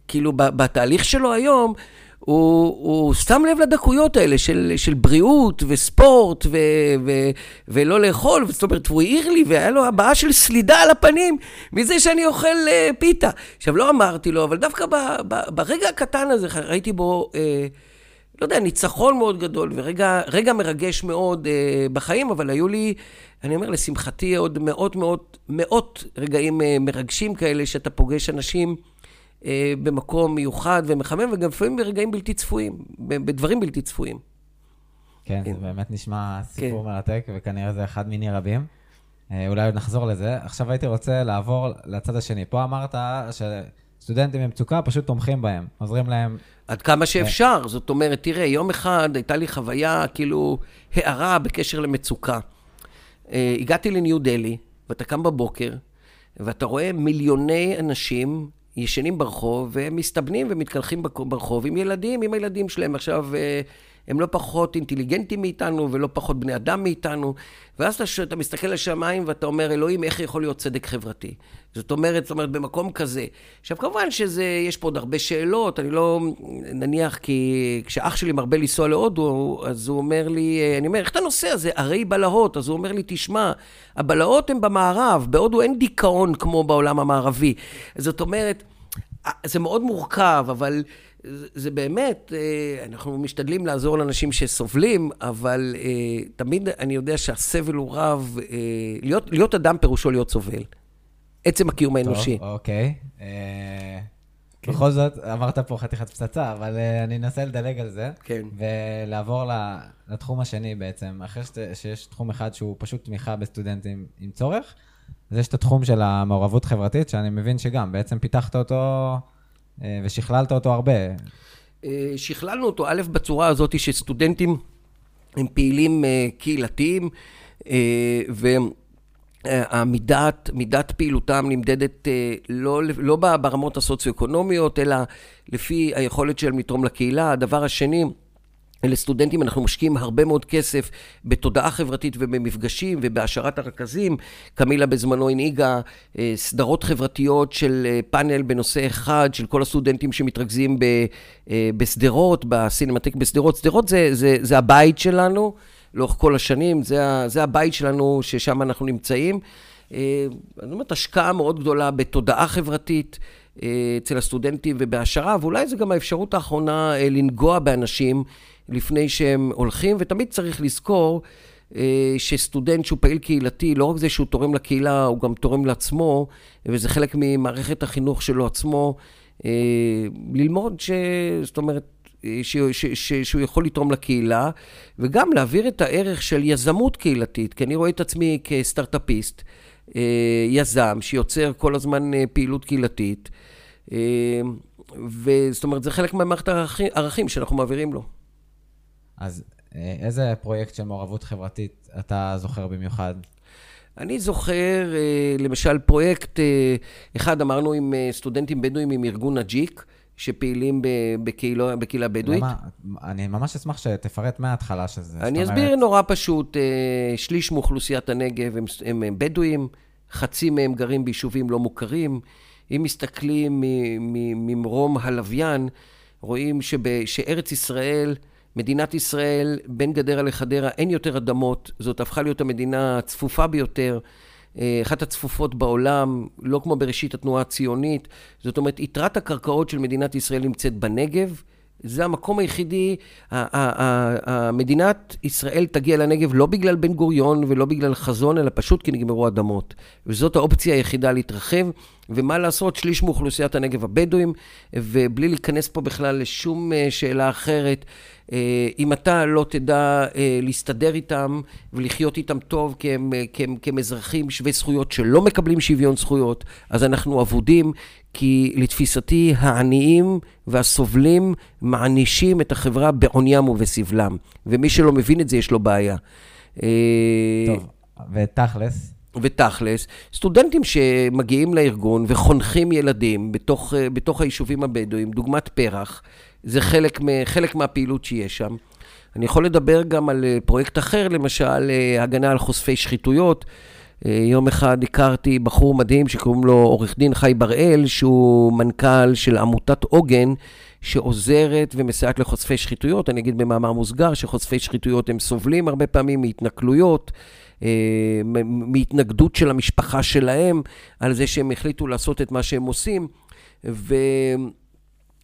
כאילו בתהליך שלו היום, הוא, הוא שם לב לדקויות האלה של, של בריאות וספורט ו, ו, ולא לאכול, זאת אומרת, הוא העיר לי והיה לו הבעה של סלידה על הפנים מזה שאני אוכל uh, פיתה. עכשיו, לא אמרתי לו, אבל דווקא ב, ב, ברגע הקטן הזה ראיתי בו... Uh, לא יודע, ניצחון מאוד גדול ורגע מרגש מאוד uh, בחיים, אבל היו לי, אני אומר, לשמחתי עוד מאות מאות מאות רגעים uh, מרגשים כאלה, שאתה פוגש אנשים uh, במקום מיוחד ומחמם, וגם לפעמים ברגעים בלתי צפויים, בדברים בלתי צפויים. כן, כן. זה באמת נשמע סיפור כן. מרתק, וכנראה זה אחד מיני רבים. Uh, אולי עוד נחזור לזה. עכשיו הייתי רוצה לעבור לצד השני. פה אמרת ש... סטודנטים במצוקה, פשוט תומכים בהם, עוזרים להם. עד כמה שאפשר. זאת אומרת, תראה, יום אחד הייתה לי חוויה, כאילו, הערה בקשר למצוקה. Uh, הגעתי לניו דלי, ואתה קם בבוקר, ואתה רואה מיליוני אנשים ישנים ברחוב, והם מסתבנים ומתקלחים ברחוב עם ילדים, עם הילדים שלהם. עכשיו, uh, הם לא פחות אינטליגנטים מאיתנו ולא פחות בני אדם מאיתנו. ואז אתה, אתה מסתכל לשמיים ואתה אומר, אלוהים, איך יכול להיות צדק חברתי? זאת אומרת, זאת אומרת, במקום כזה. עכשיו, כמובן שיש פה עוד הרבה שאלות, אני לא... נניח, כי כשאח שלי מרבה לנסוע להודו, אז הוא אומר לי, אני אומר, איך אתה נוסע? זה ערי בלהות. אז הוא אומר לי, תשמע, הבלהות הן במערב, בהודו אין דיכאון כמו בעולם המערבי. זאת אומרת, זה מאוד מורכב, אבל... זה באמת, אה, אנחנו משתדלים לעזור לאנשים שסובלים, אבל אה, תמיד אני יודע שהסבל הוא רב. אה, להיות, להיות אדם פירושו להיות סובל. עצם הקיום האנושי. טוב, אוקיי. כן. בכל זאת, אמרת פה חתיכת פצצה, אבל אני אנסה לדלג על זה. כן. ולעבור לתחום השני בעצם. אחרי שיש תחום אחד שהוא פשוט תמיכה בסטודנטים עם צורך, אז יש את התחום של המעורבות חברתית, שאני מבין שגם, בעצם פיתחת אותו... אה, ושכללת אותו הרבה. אה, שכללנו אותו, א', בצורה הזאת שסטודנטים הם פעילים אה, קהילתיים, והמידת, מידת פעילותם נמדדת לא, לא ברמות הסוציו-אקונומיות, אלא לפי היכולת שלהם לתרום לקהילה. הדבר השני, אלה סטודנטים, אנחנו משקיעים הרבה מאוד כסף בתודעה חברתית ובמפגשים ובהשארת הרכזים. קמילה בזמנו הנהיגה אה, סדרות חברתיות של אה, פאנל בנושא אחד, של כל הסטודנטים שמתרכזים אה, בשדרות, בסינמטק בשדרות. שדרות זה, זה, זה הבית שלנו לאורך כל השנים, זה, זה הבית שלנו ששם אנחנו נמצאים. אני אומרת, השקעה מאוד גדולה בתודעה חברתית. אצל הסטודנטים ובהשערה, ואולי זו גם האפשרות האחרונה לנגוע באנשים לפני שהם הולכים, ותמיד צריך לזכור אה, שסטודנט שהוא פעיל קהילתי, לא רק זה שהוא תורם לקהילה, הוא גם תורם לעצמו, וזה חלק ממערכת החינוך שלו עצמו, אה, ללמוד ש... זאת אומרת, אה, ש, ש, ש, שהוא יכול לתרום לקהילה, וגם להעביר את הערך של יזמות קהילתית, כי אני רואה את עצמי כסטארט-אפיסט, יזם, שיוצר כל הזמן פעילות קהילתית, וזאת אומרת, זה חלק מהמערכת הערכים שאנחנו מעבירים לו. אז אה, איזה פרויקט של מעורבות חברתית אתה זוכר במיוחד? אני זוכר, אה, למשל, פרויקט אה, אחד, אמרנו עם סטודנטים בדואים עם ארגון אג'יק, שפעילים בקהילה, בקהילה בדואית. למה? אני ממש אשמח שתפרט מההתחלה של זה. אני אסביר אומרת... נורא פשוט. שליש מאוכלוסיית הנגב הם, הם, הם בדואים, חצי מהם גרים ביישובים לא מוכרים. אם מסתכלים ממרום הלוויין, רואים שב, שארץ ישראל... מדינת ישראל, בין גדרה לחדרה, אין יותר אדמות, זאת הפכה להיות המדינה הצפופה ביותר, אה, אחת הצפופות בעולם, לא כמו בראשית התנועה הציונית. זאת אומרת, יתרת הקרקעות של מדינת ישראל נמצאת בנגב. זה המקום היחידי, מדינת ישראל תגיע לנגב לא בגלל בן גוריון ולא בגלל חזון, אלא פשוט כי נגמרו אדמות. וזאת האופציה היחידה להתרחב. ומה לעשות, שליש מאוכלוסיית הנגב הבדואים, ובלי להיכנס פה בכלל לשום אה, שאלה אחרת, אה, אם אתה לא תדע אה, להסתדר איתם ולחיות איתם טוב כי הם, כי הם, כי הם אזרחים שווי זכויות שלא מקבלים שוויון זכויות, אז אנחנו אבודים, כי לתפיסתי העניים והסובלים מענישים את החברה בעוניים ובסבלם. ומי שלא מבין את זה, יש לו בעיה. טוב, ותכלס? ותכלס, סטודנטים שמגיעים לארגון וחונכים ילדים בתוך, בתוך היישובים הבדואים, דוגמת פרח, זה חלק, חלק מהפעילות שיש שם. אני יכול לדבר גם על אה, פרויקט אחר, למשל, אה, הגנה על חושפי שחיתויות. אה, יום אחד הכרתי בחור מדהים שקוראים לו עורך דין חי בראל, שהוא מנכ"ל של עמותת עוגן, שעוזרת ומסייעת לחושפי שחיתויות. אני אגיד במאמר מוסגר שחושפי שחיתויות הם סובלים הרבה פעמים מהתנכלויות, מהתנגדות של המשפחה שלהם, על זה שהם החליטו לעשות את מה שהם עושים. ו...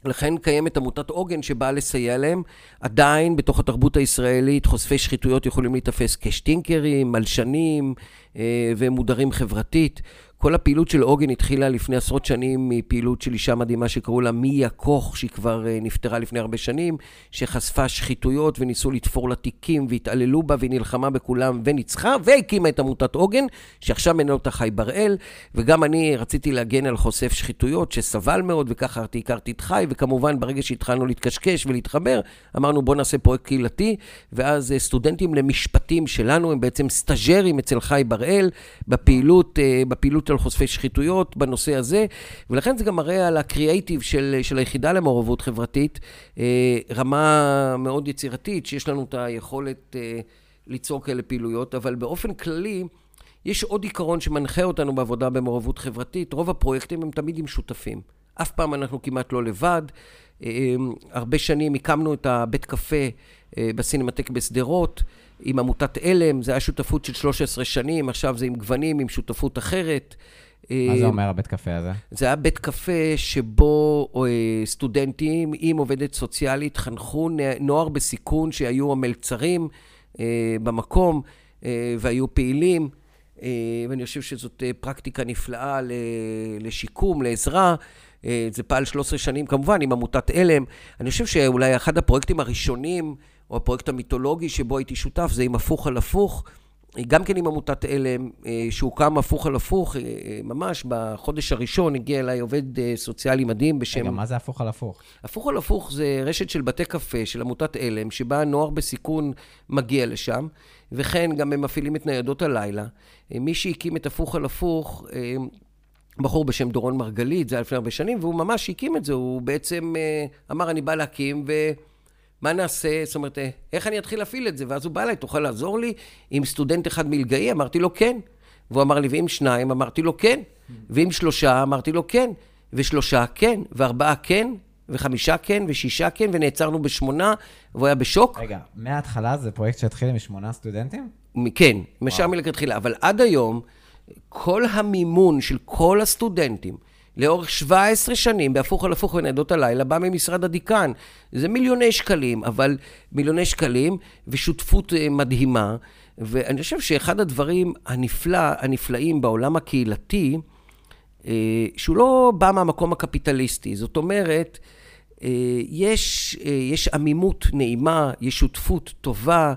לכן קיימת עמותת עוגן שבאה לסייע להם. עדיין בתוך התרבות הישראלית חושפי שחיתויות יכולים להיתפס כשטינקרים, מלשנים אה, ומודרים חברתית. כל הפעילות של עוגן התחילה לפני עשרות שנים מפעילות של אישה מדהימה שקראו לה מיה קוך, שהיא כבר אה, נפטרה לפני הרבה שנים, שחשפה שחיתויות וניסו לתפור לה תיקים והתעללו בה והיא נלחמה בכולם וניצחה, והקימה את עמותת עוגן, שעכשיו מנהל אותה חי בראל, וגם אני רציתי להגן על חושף שחיתויות שסבל מאוד, וככה הכרתי את חי, וכמובן ברגע שהתחלנו להתקשקש ולהתחבר, אמרנו בוא נעשה פרויקט קהילתי, ואז אה, סטודנטים למשפטים שלנו הם בעצם סטאג'רים אצל חי בראל, בפעילות, אה, בפעילות על חושפי שחיתויות בנושא הזה, ולכן זה גם מראה על הקריאייטיב של, של היחידה למעורבות חברתית, אה, רמה מאוד יצירתית, שיש לנו את היכולת אה, ליצור כאלה פעילויות, אבל באופן כללי, יש עוד עיקרון שמנחה אותנו בעבודה במעורבות חברתית, רוב הפרויקטים הם תמיד עם שותפים. אף פעם אנחנו כמעט לא לבד. אה, הרבה שנים הקמנו את הבית קפה בסינמטק בשדרות. עם עמותת עלם, זה היה שותפות של 13 שנים, עכשיו זה עם גוונים, עם שותפות אחרת. מה זה אומר הבית קפה הזה? זה היה בית קפה שבו אה, סטודנטים עם עובדת סוציאלית חנכו נוער בסיכון שהיו המלצרים אה, במקום אה, והיו פעילים. ואני חושב שזאת פרקטיקה נפלאה לשיקום, לעזרה. זה פעל 13 שנים, כמובן, עם עמותת עלם. אני חושב שאולי אחד הפרויקטים הראשונים או הפרויקט המיתולוגי שבו הייתי שותף, זה עם הפוך על הפוך. גם כן עם עמותת עלם, אה, שהוקם הפוך על הפוך, אה, ממש בחודש הראשון הגיע אליי עובד אה, סוציאלי מדהים בשם... רגע, מה זה הפוך על הפוך? הפוך על הפוך זה רשת של בתי קפה של עמותת עלם, שבה נוער בסיכון מגיע לשם, וכן גם הם מפעילים את ניידות הלילה. מי שהקים את הפוך על הפוך, בחור בשם דורון מרגלית, זה היה לפני הרבה שנים, והוא ממש הקים את זה, הוא בעצם אמר, אני בא להקים, ו... מה נעשה? זאת אומרת, איך אני אתחיל להפעיל את זה? ואז הוא בא אליי, תוכל לעזור לי עם סטודנט אחד מלגאי? אמרתי לו, כן. והוא אמר לי, ואם שניים? אמרתי לו, כן. ואם שלושה? אמרתי לו, כן. ושלושה, כן. וארבעה, כן. וחמישה כן, ושישה כן, ונעצרנו בשמונה, והוא היה בשוק. רגע, מההתחלה זה פרויקט שהתחיל עם שמונה סטודנטים? כן, משם מלכתחילה. אבל עד היום, כל המימון של כל הסטודנטים, לאורך 17 שנים, בהפוך על הפוך בניידות הלילה, בא ממשרד הדיקן. זה מיליוני שקלים, אבל מיליוני שקלים, ושותפות אה, מדהימה. ואני חושב שאחד הדברים הנפלא, הנפלאים בעולם הקהילתי, אה, שהוא לא בא מהמקום הקפיטליסטי. זאת אומרת, אה, יש, יש עמימות נעימה, יש שותפות טובה.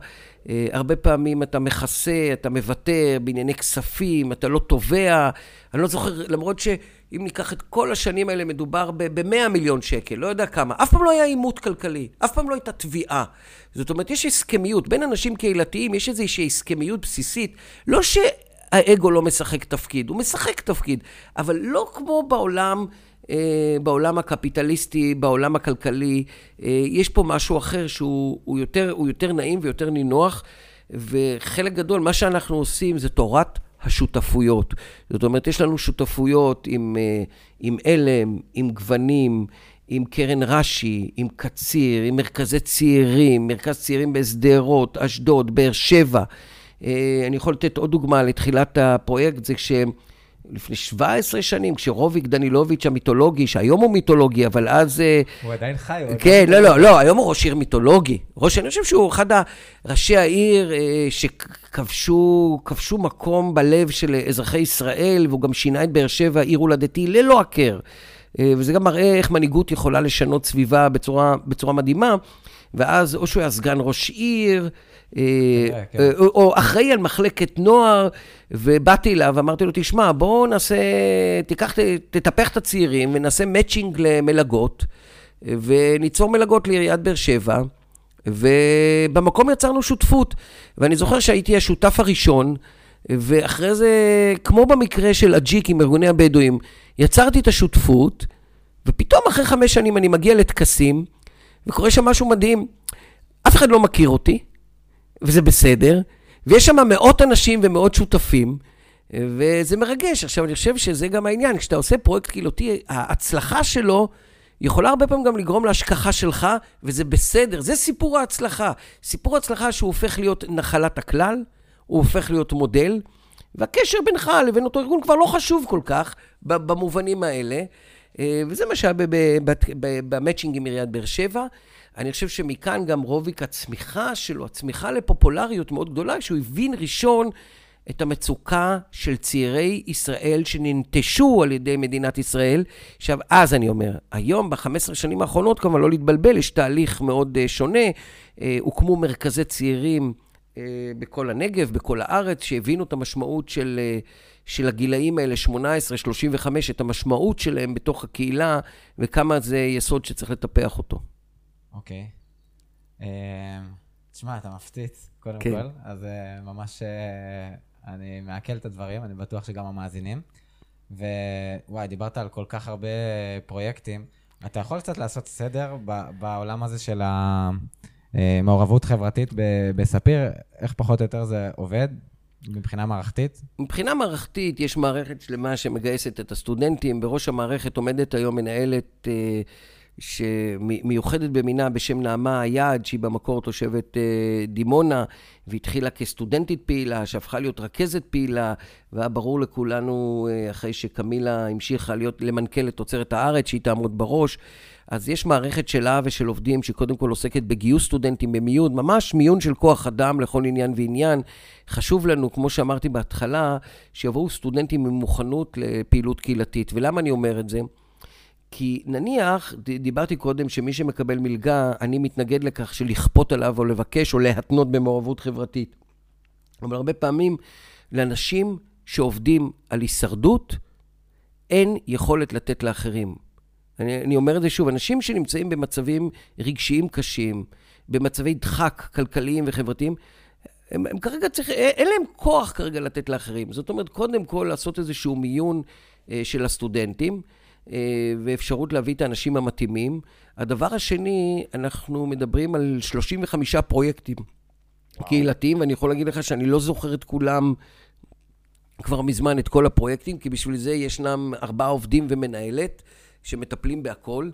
הרבה פעמים אתה מכסה, אתה מוותר בענייני כספים, אתה לא תובע. אני לא זוכר, למרות ש... אם ניקח את כל השנים האלה, מדובר ב-100 מיליון שקל, לא יודע כמה. אף פעם לא היה עימות כלכלי, אף פעם לא הייתה תביעה. זאת אומרת, יש הסכמיות. בין אנשים קהילתיים יש איזושהי הסכמיות בסיסית. לא שהאגו לא משחק תפקיד, הוא משחק תפקיד, אבל לא כמו בעולם... אה, בעולם הקפיטליסטי, בעולם הכלכלי, אה, יש פה משהו אחר שהוא יותר, יותר נעים ויותר נינוח, וחלק גדול, מה שאנחנו עושים זה תורת השותפויות. זאת אומרת, יש לנו שותפויות עם, אה, עם עלם, עם גוונים, עם קרן רש"י, עם קציר, עם מרכזי צעירים, מרכז צעירים בשדרות, אשדוד, באר שבע. אני יכול לתת עוד דוגמה לתחילת הפרויקט, זה כש... לפני 17 שנים, כשרוביק דנילוביץ' המיתולוגי, שהיום הוא מיתולוגי, אבל אז... אה, הוא עדיין חי. הוא כן, לא, לא, לא, היום הוא ראש עיר מיתולוגי. ראש, אני חושב שהוא אחד ראשי העיר אה, שכבשו מקום בלב של אזרחי ישראל, והוא גם שינה את באר שבע, עיר הולדתי, ללא הכר. אה, וזה גם מראה איך מנהיגות יכולה לשנות סביבה בצורה, בצורה מדהימה. ואז או שהוא היה סגן ראש עיר, אה, כן. אה, או אחראי על מחלקת נוער, ובאתי אליו ואמרתי לו, תשמע, בואו נעשה, תיקח, תטפח את הצעירים ונעשה מאצ'ינג למלגות, וניצור מלגות לעיריית באר שבע, ובמקום יצרנו שותפות. ואני זוכר שהייתי השותף הראשון, ואחרי זה, כמו במקרה של אג'יק עם ארגוני הבדואים, יצרתי את השותפות, ופתאום אחרי חמש שנים אני מגיע לטקסים, וקורה שם משהו מדהים. אף אחד לא מכיר אותי, וזה בסדר, ויש שם מאות אנשים ומאות שותפים, וזה מרגש. עכשיו, אני חושב שזה גם העניין, כשאתה עושה פרויקט קהילתי, ההצלחה שלו יכולה הרבה פעמים גם לגרום להשכחה שלך, וזה בסדר, זה סיפור ההצלחה. סיפור ההצלחה שהוא הופך להיות נחלת הכלל, הוא הופך להיות מודל, והקשר בינך לבין אותו ארגון כבר לא חשוב כל כך במובנים האלה. אה, וזה מה שהיה במצ'ינג עם עיריית באר שבע. אני חושב שמכאן גם רוביק, הצמיחה שלו, הצמיחה לפופולריות מאוד גדולה, שהוא הבין ראשון את המצוקה של צעירי ישראל שננטשו על ידי מדינת ישראל. עכשיו, אז אני אומר, היום, ב-15 שנים האחרונות, כמובן, לא להתבלבל, יש תהליך מאוד uh, שונה. Uh, הוקמו מרכזי צעירים בכל הנגב, בכל הארץ, שהבינו את המשמעות של... Uh, של הגילאים האלה, 18, 35, את המשמעות שלהם בתוך הקהילה, וכמה זה יסוד שצריך לטפח אותו. אוקיי. Okay. אה, תשמע, אתה מפציץ, קודם כן. כל, אז ממש אני מעכל את הדברים, אני בטוח שגם המאזינים. ווואי, דיברת על כל כך הרבה פרויקטים. אתה יכול קצת לעשות סדר בעולם הזה של המעורבות חברתית בספיר? איך פחות או יותר זה עובד? מבחינה מערכתית? מבחינה מערכתית יש מערכת שלמה שמגייסת את הסטודנטים. בראש המערכת עומדת היום מנהלת אה, שמיוחדת במינה בשם נעמה היעד, שהיא במקור תושבת אה, דימונה, והתחילה כסטודנטית פעילה, שהפכה להיות רכזת פעילה, והיה ברור לכולנו, אה, אחרי שקמילה המשיכה להיות למנכ"ל את תוצרת הארץ, שהיא תעמוד בראש. אז יש מערכת שלה ושל עובדים שקודם כל עוסקת בגיוס סטודנטים במיון, ממש מיון של כוח אדם לכל עניין ועניין. חשוב לנו, כמו שאמרתי בהתחלה, שיבואו סטודנטים עם מוכנות לפעילות קהילתית. ולמה אני אומר את זה? כי נניח, דיברתי קודם שמי שמקבל מלגה, אני מתנגד לכך של לכפות עליו או לבקש או להתנות במעורבות חברתית. אבל הרבה פעמים לאנשים שעובדים על הישרדות, אין יכולת לתת לאחרים. אני, אני אומר את זה שוב, אנשים שנמצאים במצבים רגשיים קשים, במצבי דחק כלכליים וחברתיים, הם, הם כרגע צריכים, אין להם כוח כרגע לתת לאחרים. זאת אומרת, קודם כל לעשות איזשהו מיון אה, של הסטודנטים. אה, ואפשרות להביא את האנשים המתאימים. הדבר השני, אנחנו מדברים על 35 פרויקטים וואו. קהילתיים, ואני יכול להגיד לך שאני לא זוכר את כולם כבר מזמן, את כל הפרויקטים, כי בשביל זה ישנם ארבעה עובדים ומנהלת שמטפלים בהכל.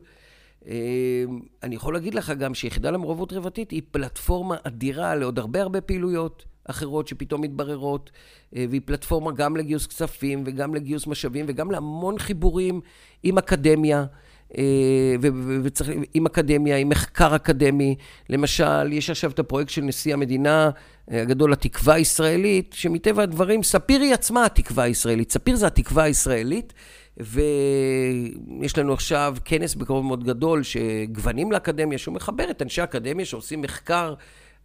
אה, אני יכול להגיד לך גם שיחידה למעורבות חברתית היא פלטפורמה אדירה לעוד הרבה הרבה פעילויות. אחרות שפתאום מתבררות, אה, והיא פלטפורמה גם לגיוס כספים וגם לגיוס משאבים וגם להמון חיבורים עם אקדמיה. אה, וצריך, עם אקדמיה, עם מחקר אקדמי. למשל, יש עכשיו את הפרויקט של נשיא המדינה אה, הגדול, התקווה הישראלית, שמטבע הדברים, ספיר היא עצמה התקווה הישראלית. ספיר זה התקווה הישראלית, ויש לנו עכשיו כנס בקרוב מאוד גדול, שגוונים לאקדמיה, שהוא מחבר את אנשי האקדמיה שעושים מחקר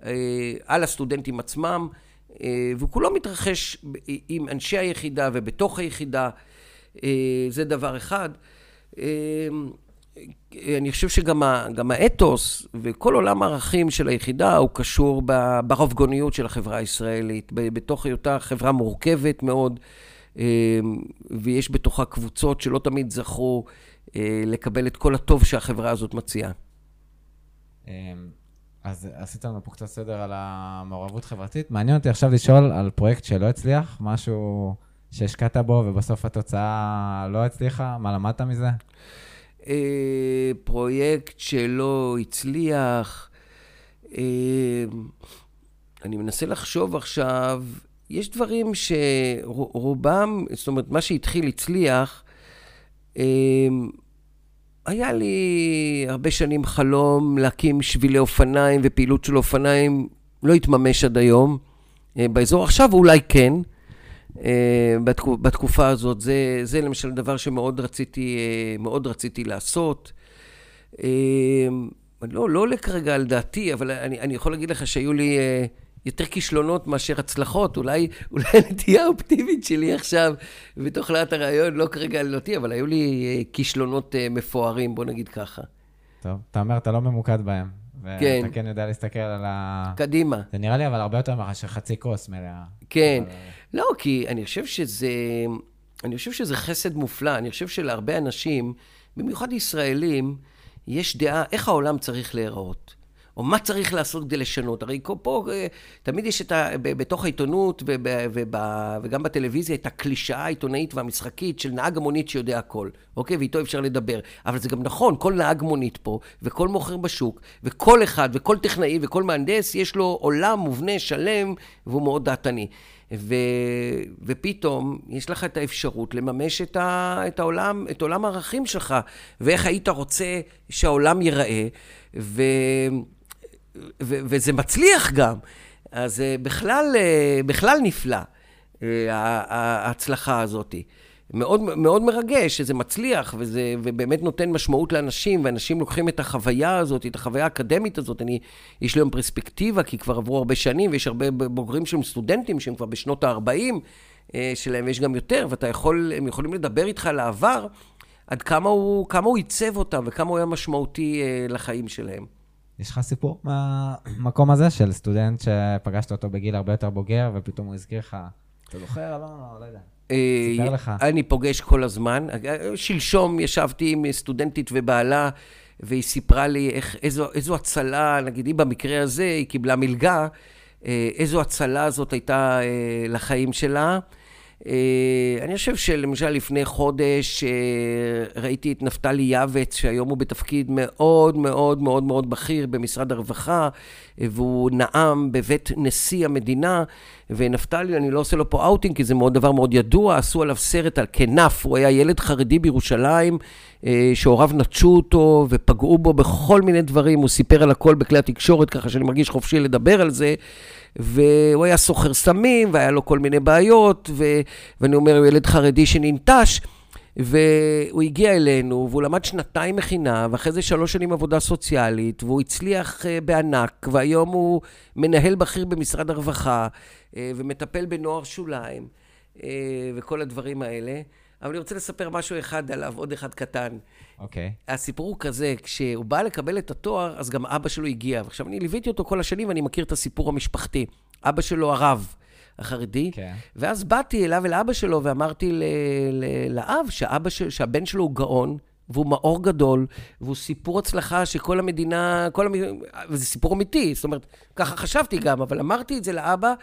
אה, על הסטודנטים עצמם, אה, וכולו מתרחש עם אנשי היחידה ובתוך היחידה, אה, זה דבר אחד. אני חושב שגם האתוס וכל עולם הערכים של היחידה הוא קשור ברבגוניות של החברה הישראלית, בתוך היותה חברה מורכבת מאוד, ויש בתוכה קבוצות שלא תמיד זכו לקבל את כל הטוב שהחברה הזאת מציעה. אז עשית לנו פה קצת סדר על המעורבות חברתית. מעניין אותי עכשיו לשאול על פרויקט שלא הצליח, משהו שהשקעת בו ובסוף התוצאה לא הצליחה, מה למדת מזה? אה, פרויקט שלא הצליח, אה, אני מנסה לחשוב עכשיו יש דברים שרובם, זאת אומרת, מה שהתחיל הצליח. אמ, היה לי הרבה שנים חלום להקים שבילי אופניים ופעילות של אופניים, לא התממש עד היום. אה, באזור עכשיו אולי כן, אה, בתקופה הזאת. זה, זה למשל דבר שמאוד רציתי, אה, מאוד רציתי לעשות. לא, לא עולה כרגע על דעתי, אבל אני, אני יכול להגיד לך שהיו לי יותר כישלונות מאשר הצלחות. אולי, אולי הנטייה האופטימית שלי עכשיו, בתוך לאט הרעיון, לא כרגע על דעתי, אבל היו לי כישלונות מפוארים, בוא נגיד ככה. טוב, אתה אומר, אתה לא ממוקד בהם. כן. ואתה כן יודע להסתכל על ה... קדימה. זה נראה לי אבל הרבה יותר מאשר חצי כוס מלאה. כן. אבל... לא, כי אני חושב שזה... אני חושב שזה חסד מופלא. אני חושב שלהרבה אנשים, במיוחד ישראלים, יש דעה איך העולם צריך להיראות. או מה צריך לעשות כדי לשנות. הרי פה אה, תמיד יש את ה... בתוך העיתונות וגם בטלוויזיה את הקלישאה העיתונאית והמשחקית של נהג המונית שיודע הכל, אוקיי? ואיתו אפשר לדבר. אבל זה גם נכון, כל נהג מונית פה, וכל מוכר בשוק, וכל אחד, וכל טכנאי, וכל מהנדס, יש לו עולם מובנה, שלם, והוא מאוד דעתני. ו... ופתאום יש לך את האפשרות לממש את, ה... את העולם, את עולם הערכים שלך, ואיך היית רוצה שהעולם ייראה, ו... וזה מצליח גם. אז אה, בכלל, אה, בכלל נפלא, אה, ההצלחה הזאת. מאוד, מאוד מרגש שזה מצליח, וזה ובאמת נותן משמעות לאנשים, ואנשים לוקחים את החוויה הזאת, את החוויה האקדמית הזאת. אני, יש לי היום פרספקטיבה, כי כבר עברו הרבה שנים, ויש הרבה בוגרים שהם סטודנטים, שהם כבר בשנות ה-40 שלהם, ויש גם יותר, ואתה יכול, הם יכולים לדבר איתך על העבר, עד כמה הוא, כמה הוא עיצב אותם, וכמה הוא היה משמעותי לחיים שלהם. יש לך סיפור מהמקום הזה של סטודנט שפגשת אותו בגיל הרבה יותר בוגר, ופתאום הוא הזכיר לך, אתה זוכר? לא, לא, לא יודע. אה, סיפר לך. אני פוגש כל הזמן. שלשום ישבתי עם סטודנטית ובעלה, והיא סיפרה לי איך, איזו, איזו הצלה, נגיד, היא במקרה הזה, היא קיבלה מלגה, אה, איזו הצלה זאת הייתה אה, לחיים שלה. אה, אני חושב שלמשל לפני חודש אה, ראיתי את נפתלי יעבץ, שהיום הוא בתפקיד מאוד מאוד מאוד מאוד בכיר במשרד הרווחה, אה, והוא נאם בבית נשיא המדינה, ונפתלי, אני לא עושה לו פה אאוטינג, כי זה מאוד דבר מאוד ידוע, עשו עליו סרט על כנף, הוא היה ילד חרדי בירושלים, שהוריו נטשו אותו ופגעו בו בכל מיני דברים, הוא סיפר על הכל בכלי התקשורת, ככה שאני מרגיש חופשי לדבר על זה. והוא היה סוחר סמים, והיה לו כל מיני בעיות, ו... ואני אומר, הוא ילד חרדי שננטש, והוא הגיע אלינו, והוא למד שנתיים מכינה, ואחרי זה שלוש שנים עבודה סוציאלית, והוא הצליח uh, בענק, והיום הוא מנהל בכיר במשרד הרווחה, uh, ומטפל בנוער שוליים, uh, וכל הדברים האלה. אבל אני רוצה לספר משהו אחד עליו, עוד אחד קטן. אוקיי. Okay. הסיפור הוא כזה, כשהוא בא לקבל את התואר, אז גם אבא שלו הגיע. ועכשיו, אני ליוויתי אותו כל השנים, ואני מכיר את הסיפור המשפחתי. אבא שלו הרב. החרדי, כן. ואז באתי אליו, אל אבא שלו, ואמרתי ל- ל- לאב שאבא ש- שהבן שלו הוא גאון, והוא מאור גדול, והוא סיפור הצלחה שכל המדינה, כל המ... וזה סיפור אמיתי, זאת אומרת, ככה חשבתי גם, אבל אמרתי את זה לאבא,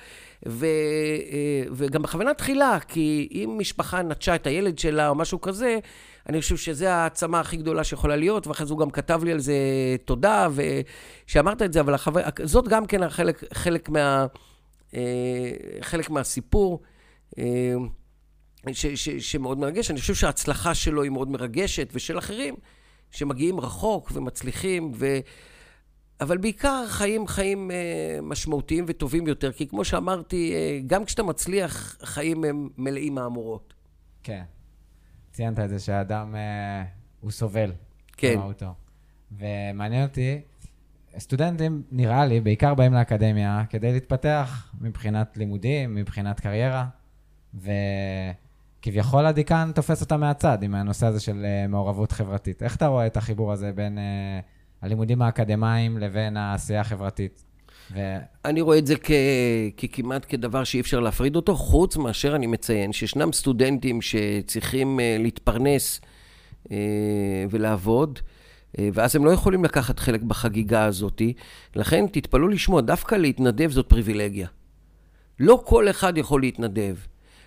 ו... אה, וגם בכוונה תחילה, כי אם משפחה נטשה את הילד שלה או משהו כזה, אני חושב שזו העצמה הכי גדולה שיכולה להיות, ואחרי זה הוא גם כתב לי על זה תודה, ושאמרת את זה, אבל החבר... זאת גם כן חלק, חלק, מה... אה, חלק מהסיפור. ש, ש, שמאוד מרגש. אני חושב שההצלחה שלו היא מאוד מרגשת, ושל אחרים שמגיעים רחוק ומצליחים, ו... אבל בעיקר חיים חיים אה, משמעותיים וטובים יותר, כי כמו שאמרתי, אה, גם כשאתה מצליח, חיים הם מלאים מהמורות. כן. ציינת את זה שהאדם, אה, הוא סובל. כן. במהותו. ומעניין אותי, סטודנטים, נראה לי, בעיקר באים לאקדמיה כדי להתפתח מבחינת לימודים, מבחינת קריירה, ו... כביכול הדיקן תופס אותה מהצד עם הנושא הזה של uh, מעורבות חברתית. איך אתה רואה את החיבור הזה בין uh, הלימודים האקדמיים לבין העשייה החברתית? ו... אני רואה את זה כ... ככמעט כדבר שאי אפשר להפריד אותו, חוץ מאשר אני מציין שישנם סטודנטים שצריכים uh, להתפרנס ולעבוד. ואז הם לא יכולים לקחת חלק בחגיגה הזאת, לכן תתפלאו לשמוע, דווקא להתנדב זאת פריבילגיה. לא כל אחד יכול להתנדב.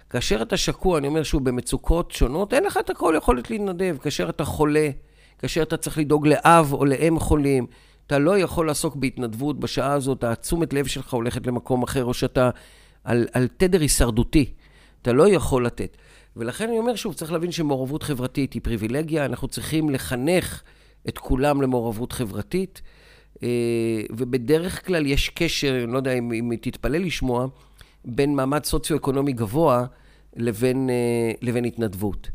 כאשר אתה שקוע, אני אומר שוב, במצוקות שונות, אין לך את הכל יכולת להתנדב. כאשר אתה חולה, כאשר אתה צריך לדאוג לאב או לאם חולים, אתה לא יכול לעסוק בהתנדבות בשעה הזאת, התשומת לב שלך הולכת למקום אחר, או שאתה על, על תדר הישרדותי. אתה לא יכול לתת. ולכן אני אומר שוב, צריך להבין שמעורבות חברתית היא פריבילגיה, אנחנו צריכים לחנך את כולם למעורבות חברתית, אה, ובדרך כלל יש קשר, אני לא יודע אם, אם תתפלא לשמוע, בין מעמד סוציו-אקונומי גבוה לבין, אה, לבין התנדבות.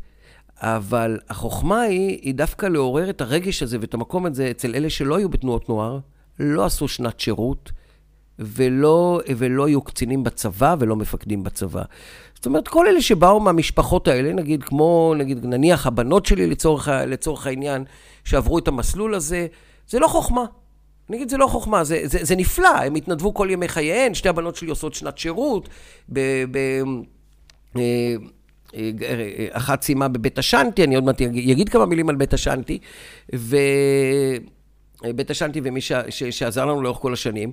אבל החוכמה היא, היא דווקא לעורר את הרגש הזה ואת המקום הזה אצל אלה שלא היו בתנועות נוער, לא עשו שנת שירות, ולא, ולא היו קצינים בצבא ולא מפקדים בצבא. זאת אומרת, כל אלה שבאו מהמשפחות האלה, נגיד, כמו, נגיד, נניח הבנות שלי לצורך, לצורך העניין, שעברו את המסלול הזה, זה לא חוכמה. נגיד, זה לא חוכמה, זה, זה, זה נפלא, הם התנדבו כל ימי חייהן, שתי הבנות שלי עושות שנת שירות, ב... ב אה, אה, אחת סיימה בבית השנטי, אני עוד מעט אגיד כמה מילים על בית השנטי, ובית השנטי ומי ש... ש... שעזר לנו לאורך כל השנים,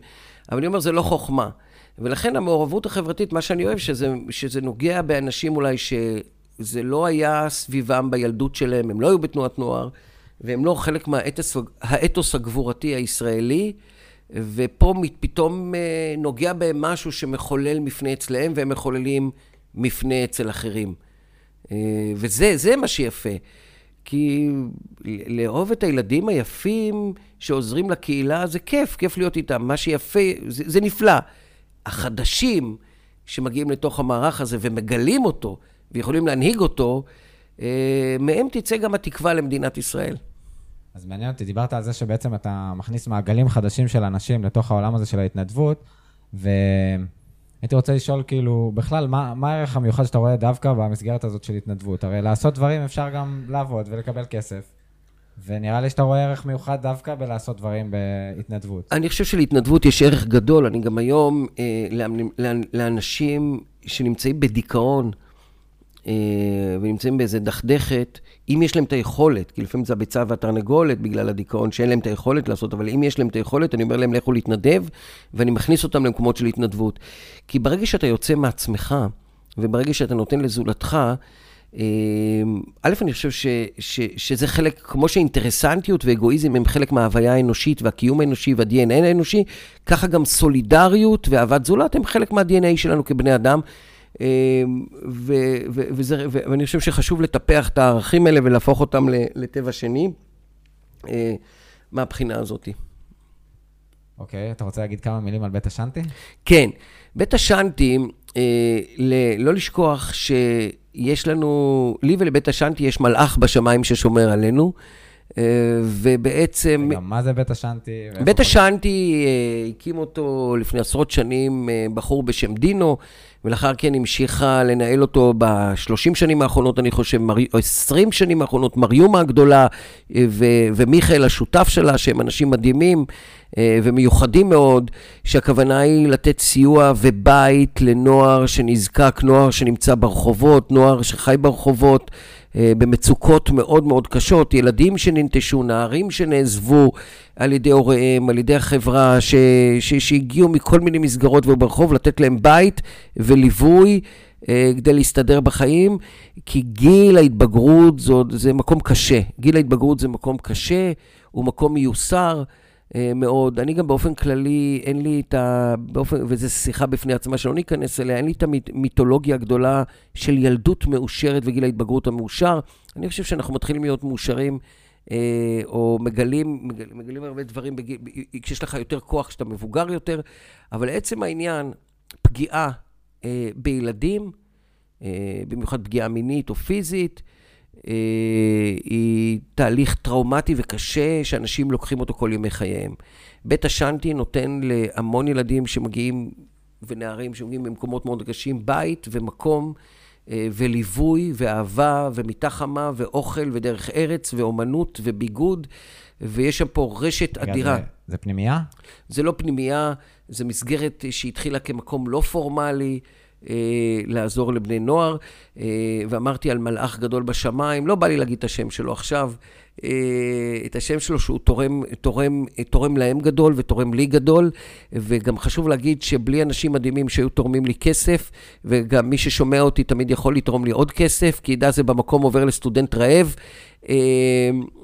אבל אני אומר, זה לא חוכמה. ולכן המעורבות החברתית, מה שאני אוהב, שזה, שזה נוגע באנשים אולי שזה לא היה סביבם בילדות שלהם, הם לא היו בתנועת נוער, והם לא חלק מהאתוס הגבורתי הישראלי, ופה פתאום אה, נוגע בהם משהו שמחולל מפנה אצלהם, והם מחוללים מפנה אצל אחרים. אה, וזה מה שיפה. כי לאהוב את הילדים היפים שעוזרים לקהילה, זה כיף, כיף להיות איתם. מה שיפה, זה, זה נפלא. החדשים שמגיעים לתוך המערך הזה ומגלים אותו ויכולים להנהיג אותו, אה, מהם תצא גם התקווה למדינת ישראל. אז מעניין אותי, דיברת על זה שבעצם אתה מכניס מעגלים חדשים של אנשים לתוך העולם הזה של ההתנדבות, והייתי רוצה לשאול, כאילו, בכלל, מה, מה הערך המיוחד שאתה רואה דווקא במסגרת הזאת של התנדבות? הרי לעשות דברים אפשר גם לעבוד ולקבל כסף. ונראה לי שאתה רואה ערך מיוחד דווקא בלעשות דברים בהתנדבות. אני חושב שלהתנדבות יש ערך גדול. אני גם היום, אה, לאנשים שנמצאים בדיכאון ונמצאים באיזה דכדכת, אם יש להם את היכולת, כי לפעמים זה הביצה והתרנגולת בגלל הדיכאון, שאין להם את היכולת לעשות, אבל אם יש להם את היכולת, אני אומר להם, לכו להתנדב, ואני מכניס אותם למקומות של התנדבות. כי ברגע שאתה יוצא מעצמך, וברגע שאתה נותן לזולתך, אמ, א', אני חושב ש, ש, שזה חלק, כמו שאינטרסנטיות ואגואיזם הם חלק מההוויה האנושית והקיום האנושי וה-DNA האנושי, ככה גם סולידריות ואהבת זולת הם חלק מה-DNA שלנו כבני אדם. אמ, ו, ו, וזה, ו, ואני חושב שחשוב לטפח את הערכים האלה ולהפוך אותם לטבע שני אה, מהבחינה הזאת. אוקיי, okay, אתה רוצה להגיד כמה מילים על בית השנטי? כן, בית השנטי, אה, ל- לא לשכוח ש... יש לנו, לי ולבית השנטי יש מלאך בשמיים ששומר עלינו, אה, ובעצם... רגע, מה זה בית השנטי? בית השנטי, אה, הקים אותו לפני עשרות שנים בחור בשם דינו, ולאחר כן המשיכה לנהל אותו בשלושים שנים האחרונות, אני חושב, או עשרים שנים האחרונות, מריומה הגדולה ומיכאל השותף שלה, שהם אנשים מדהימים. אה, ומיוחדים מאוד, שהכוונה היא לתת סיוע ובית לנוער שנזקק, נוער שנמצא ברחובות, נוער שחי ברחובות. אה, במצוקות מאוד מאוד קשות, ילדים שננטשו, נערים שנעזבו על ידי הוריהם, על ידי החברה, ש, ש, שהגיעו מכל מיני מסגרות וברחוב, לתת להם בית וליווי אה, כדי להסתדר בחיים, כי גיל ההתבגרות זו, זה מקום קשה. גיל ההתבגרות זה מקום קשה, הוא מקום מיוסר. אה, מאוד. אני גם באופן כללי, אין לי את ה... באופן, וזו שיחה בפני עצמה שלא ניכנס אליה, אין לי את המיתולוגיה הגדולה של ילדות מאושרת וגיל ההתבגרות המאושר. אני חושב שאנחנו מתחילים להיות מאושרים, אה, או מגלים, מגלים, מגלים הרבה דברים בגיל, כשיש לך יותר כוח, כשאתה מבוגר יותר, אבל עצם העניין, פגיעה אה, בילדים, אה, במיוחד פגיעה מינית או פיזית, אה, היא תהליך טראומטי וקשה שאנשים לוקחים אותו כל ימי חייהם. בית השנטי נותן להמון ילדים שמגיעים, ונערים שמגיעים ממקומות מאוד קשים, בית ומקום אה, וליווי ואהבה ומיטה חמה ואוכל ודרך ארץ ואומנות וביגוד, ויש שם פה רשת אדירה. זה, זה פנימייה? זה לא פנימייה, זה מסגרת שהתחילה כמקום לא פורמלי. אה, לעזור לבני נוער, אה, ואמרתי על מלאך גדול בשמיים, לא בא לי להגיד את השם שלו עכשיו, אה, את השם שלו שהוא תורם, תורם, תורם להם גדול ותורם לי גדול, וגם חשוב להגיד שבלי אנשים מדהימים שהיו תורמים לי כסף, וגם מי ששומע אותי תמיד יכול לתרום לי עוד כסף, כי ידע זה במקום עובר לסטודנט רעב,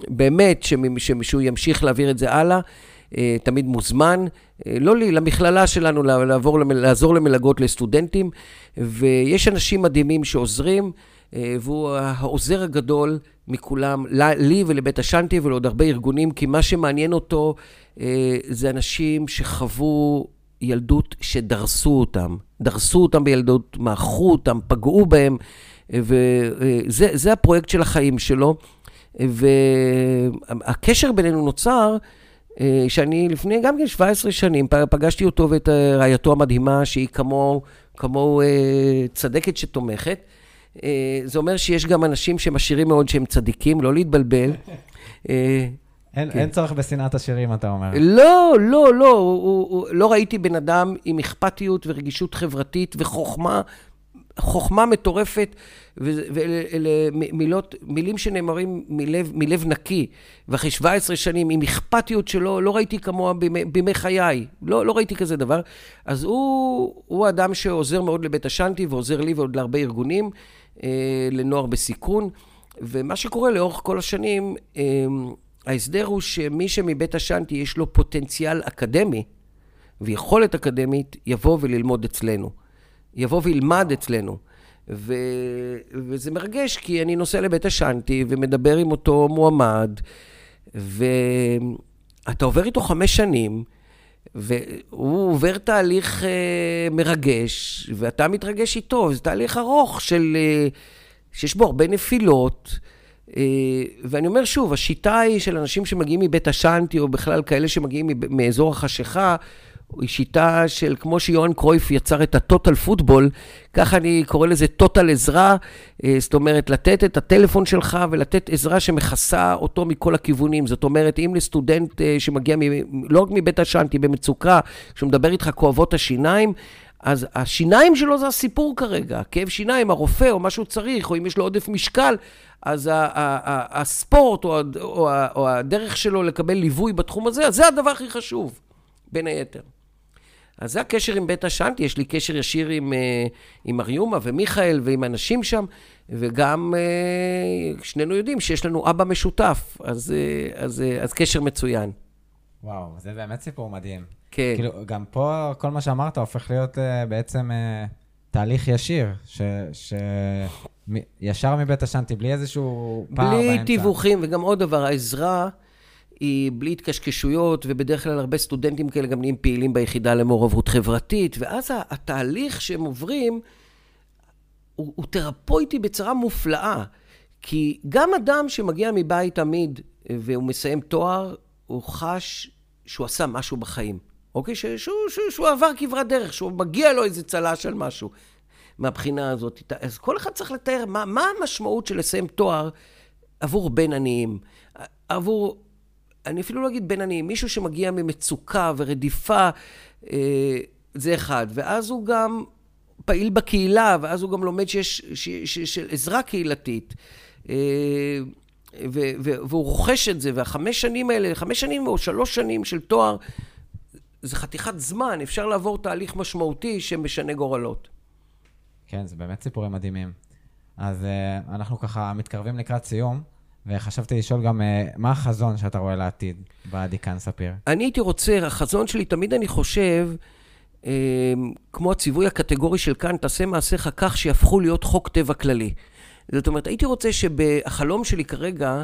באמת, שמישהו ימשיך להעביר את זה הלאה. תמיד מוזמן, לא לי, למכללה שלנו, לעבור, לעזור למלגות לסטודנטים, ויש אנשים מדהימים שעוזרים. והוא העוזר הגדול מכולם, לי ולבית השנטי ולעוד הרבה ארגונים, כי מה שמעניין אותו זה אנשים שחוו ילדות שדרסו אותם. דרסו אותם בילדות, מעכו אותם, פגעו בהם, וזה הפרויקט של החיים שלו. והקשר בינינו נוצר, שאני לפני גם כן 17 שנים פגשתי אותו ואת רעייתו המדהימה, שהיא כמוהו, כמו צדקת שתומכת. זה אומר שיש גם אנשים שהם עשירים מאוד שהם צדיקים, לא להתבלבל. אין, כן. אין צורך בשנאת השירים, אתה אומר. לא, לא, לא. הוא, הוא, לא ראיתי בן אדם עם אכפתיות ורגישות חברתית וחוכמה, חוכמה מטורפת, ואלה מילות, מילים שנאמרים מלב, מלב נקי. ואחרי 17 שנים, עם אכפתיות שלו, לא ראיתי כמוה בימי, בימי חיי. לא, לא ראיתי כזה דבר. אז הוא, הוא אדם שעוזר מאוד לבית השנטי ועוזר לי ועוד להרבה ארגונים, אה, לנוער בסיכון. ומה שקורה לאורך כל השנים, אה, ההסדר הוא שמי שמבית השנטי יש לו פוטנציאל אקדמי ויכולת אקדמית, יבוא וללמוד אצלנו. יבוא וילמד אצלנו. ו... וזה מרגש, כי אני נוסע לבית השנטי ומדבר עם אותו מועמד, ואתה עובר איתו חמש שנים, והוא עובר תהליך uh, מרגש, ואתה מתרגש איתו. זה תהליך ארוך של... Uh, שיש בו הרבה נפילות. אה, ואני אומר שוב, השיטה היא של אנשים שמגיעים מבית השאנטי, או בכלל כאלה שמגיעים מאזור החשיכה, היא שיטה של, כמו שיוהאן קרויף יצר את הטוטל פוטבול, ככה אני קורא לזה טוטל עזרה, אה, זאת אומרת, לתת את הטלפון שלך ולתת עזרה שמכסה אותו מכל הכיוונים. זאת אומרת, אם לסטודנט אה, שמגיע מ, לא רק מבית השאנטי, במצוקה, כשהוא מדבר איתך כואבות השיניים, אז השיניים שלו זה הסיפור כרגע, כאב שיניים, הרופא או מה שהוא צריך, או אם יש לו עודף משקל, אז הספורט או, או, או הדרך שלו לקבל ליווי בתחום הזה, אז זה הדבר הכי חשוב, בין היתר. אז זה הקשר עם בית השאנטי, יש לי קשר ישיר עם, אה, עם אריומה ומיכאל ועם אנשים שם, וגם אה, שנינו יודעים שיש לנו אבא משותף, אז, אה, אז, אז קשר מצוין. וואו, זה באמת סיפור מדהים. כן. כאילו, גם פה כל מה שאמרת הופך להיות בעצם תהליך ישיר, ש... ש... ישר מבית השנטי, בלי איזשהו פער באמצע. בלי תיווכים, וגם עוד דבר, העזרה היא בלי התקשקשויות, ובדרך כלל הרבה סטודנטים כאלה גם נהיים פעילים ביחידה למעורבות חברתית, ואז התהליך שהם עוברים הוא, הוא תרפויטי בצורה מופלאה. כי גם אדם שמגיע מבית עמיד והוא מסיים תואר, הוא חש שהוא עשה משהו בחיים. אוקיי? שהוא, שהוא, שהוא עבר כברת דרך, שהוא מגיע לו איזה צל"ש של משהו. מהבחינה הזאת. אז כל אחד צריך לתאר מה, מה המשמעות של לסיים תואר עבור בן עניים. עבור, אני אפילו לא אגיד בן עניים, מישהו שמגיע ממצוקה ורדיפה, אה, זה אחד. ואז הוא גם פעיל בקהילה, ואז הוא גם לומד שיש, של עזרה קהילתית. אה, ו, והוא רוכש את זה, והחמש שנים האלה, חמש שנים או שלוש שנים של תואר, זה חתיכת זמן, אפשר לעבור תהליך משמעותי שמשנה גורלות. כן, זה באמת סיפורים מדהימים. אז uh, אנחנו ככה מתקרבים לקראת סיום, וחשבתי לשאול גם, uh, מה החזון שאתה רואה לעתיד בדיקן ספיר? אני הייתי רוצה, החזון שלי, תמיד אני חושב, uh, כמו הציווי הקטגורי של כאן, תעשה מעשיך כך שיהפכו להיות חוק טבע כללי. זאת אומרת, הייתי רוצה שהחלום שלי כרגע,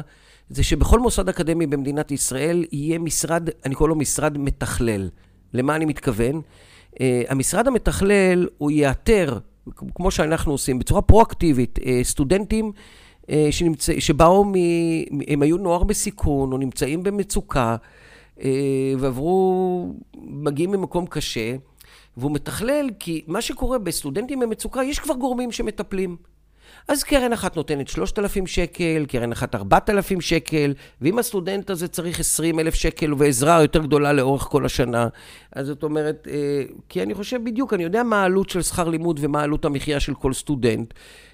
זה שבכל מוסד אקדמי במדינת ישראל יהיה משרד, אני קורא לו משרד מתכלל. למה אני מתכוון? Uh, המשרד המתכלל, הוא יאתר כמו שאנחנו עושים, בצורה פרואקטיבית, אה, סטודנטים אה, שנמצא, שבאו, מ, הם היו נוער בסיכון, או נמצאים במצוקה, אה, ועברו, מגיעים ממקום קשה, והוא מתכלל, כי מה שקורה בסטודנטים במצוקה, יש כבר גורמים שמטפלים. אז קרן אחת נותנת 3,000 שקל, קרן אחת 4,000 שקל, ואם הסטודנט הזה צריך 20,000 שקל ועזרה יותר גדולה לאורך כל השנה, אז זאת אומרת, אה, כי אני חושב בדיוק, אני יודע מה העלות של שכר לימוד ומה עלות המחיה של כל סטודנט,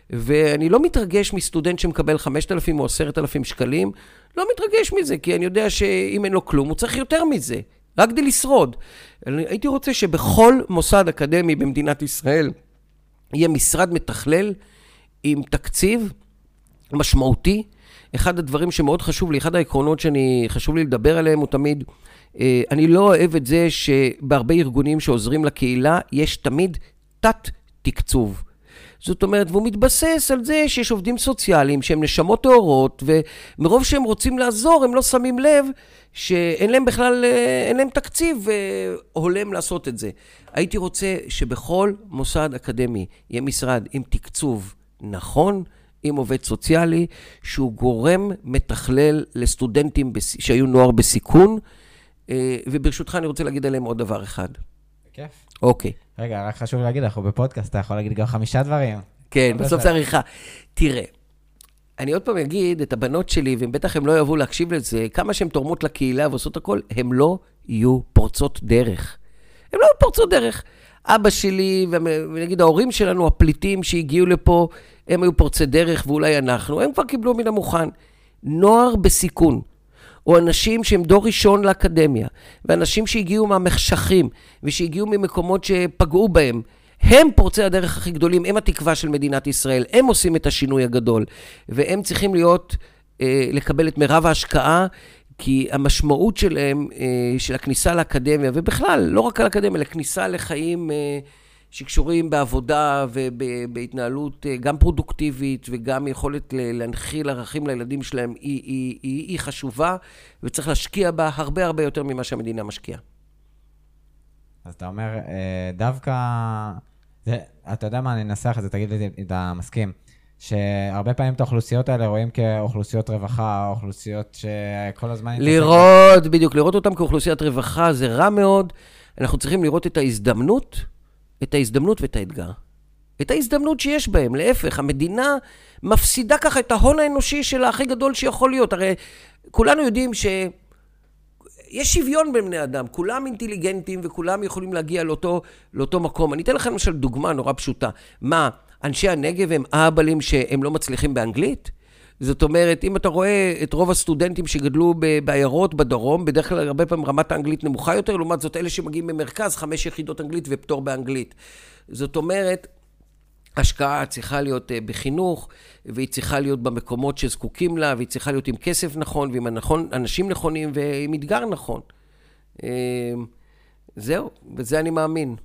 ואני לא מתרגש מסטודנט שמקבל 5,000 או 10,000 שקלים, לא מתרגש מזה, כי אני יודע שאם אין לו כלום, הוא צריך יותר מזה, רק כדי לשרוד. אני הייתי רוצה שבכל מוסד אקדמי במדינת ישראל יהיה משרד מתכלל, עם תקציב משמעותי. אחד הדברים שמאוד חשוב לי, אחד העקרונות שאני, חשוב לי לדבר עליהם, הוא תמיד אה, אני לא אוהב את זה שבהרבה ארגונים שעוזרים לקהילה, יש תמיד תת-תקצוב. זאת אומרת, והוא מתבסס על זה שיש עובדים סוציאליים שהם נשמות טהורות, ומרוב שהם רוצים לעזור, הם לא שמים לב שאין להם בכלל, אה, אין להם תקציב אה, הולם לעשות את זה. הייתי רוצה שבכל מוסד אקדמי יהיה משרד עם תקצוב נכון, עם עובד סוציאלי, שהוא גורם מתכלל לסטודנטים שהיו נוער בסיכון, אה, וברשותך אני רוצה להגיד עליהם עוד דבר אחד. בכיף. אוקיי. רגע, רק חשוב להגיד, אנחנו בפודקאסט, אתה יכול להגיד גם חמישה דברים. כן, בסוף זה עריכה. תראה, אני עוד פעם אגיד, את הבנות שלי, ובטח הם לא יאהבו להקשיב לזה, כמה שהן תורמות לקהילה ועושות הכל, הן לא יהיו פורצות דרך. הן לא יהיו פורצות דרך. אבא שלי, ונגיד ההורים שלנו, הפליטים שהגיעו לפה, הם היו פורצי דרך, ואולי אנחנו, הם כבר קיבלו מן המוכן. נוער בסיכון, או אנשים שהם דור ראשון לאקדמיה, ואנשים שהגיעו מהמחשכים, ושהגיעו ממקומות שפגעו בהם, הם פורצי הדרך הכי גדולים, הם התקווה של מדינת ישראל, הם עושים את השינוי הגדול, והם צריכים להיות, אה, לקבל את מירב ההשקעה, כי המשמעות שלהם, אה, של הכניסה לאקדמיה, ובכלל, לא רק על אקדמיה, אלא כניסה לחיים אה, שקשורים בעבודה ובהתנהלות אה, גם פרודוקטיבית וגם יכולת להנחיל ערכים לילדים שלהם, היא, היא, היא, היא חשובה, וצריך להשקיע בה הרבה הרבה יותר ממה שהמדינה משקיעה. אז אתה אומר, דווקא זה, אתה יודע מה, אני אנסח את זה, תגיד לי אם אתה מסכים. שהרבה פעמים את האוכלוסיות האלה רואים כאוכלוסיות רווחה, אוכלוסיות שכל הזמן... לראות, בדיוק, לראות אותן כאוכלוסיית רווחה זה רע מאוד. אנחנו צריכים לראות את ההזדמנות, את ההזדמנות ואת האתגר. את ההזדמנות שיש בהם. להפך, המדינה מפסידה ככה את ההון האנושי שלה הכי גדול שיכול להיות. הרי כולנו יודעים ש... יש שוויון בין בני אדם, כולם אינטליגנטים וכולם יכולים להגיע לאותו, לאותו מקום. אני אתן לכם למשל דוגמה נורא פשוטה. מה, אנשי הנגב הם אהבלים שהם לא מצליחים באנגלית? זאת אומרת, אם אתה רואה את רוב הסטודנטים שגדלו בעיירות בדרום, בדרך כלל הרבה פעמים רמת האנגלית נמוכה יותר, לעומת זאת אלה שמגיעים ממרכז, חמש יחידות אנגלית ופטור באנגלית. זאת אומרת, השקעה צריכה להיות אה, בחינוך, והיא צריכה להיות במקומות שזקוקים לה, והיא צריכה להיות עם כסף נכון, ועם הנכון, אנשים נכונים, ועם אתגר נכון. אה, זהו, בזה אני מאמין.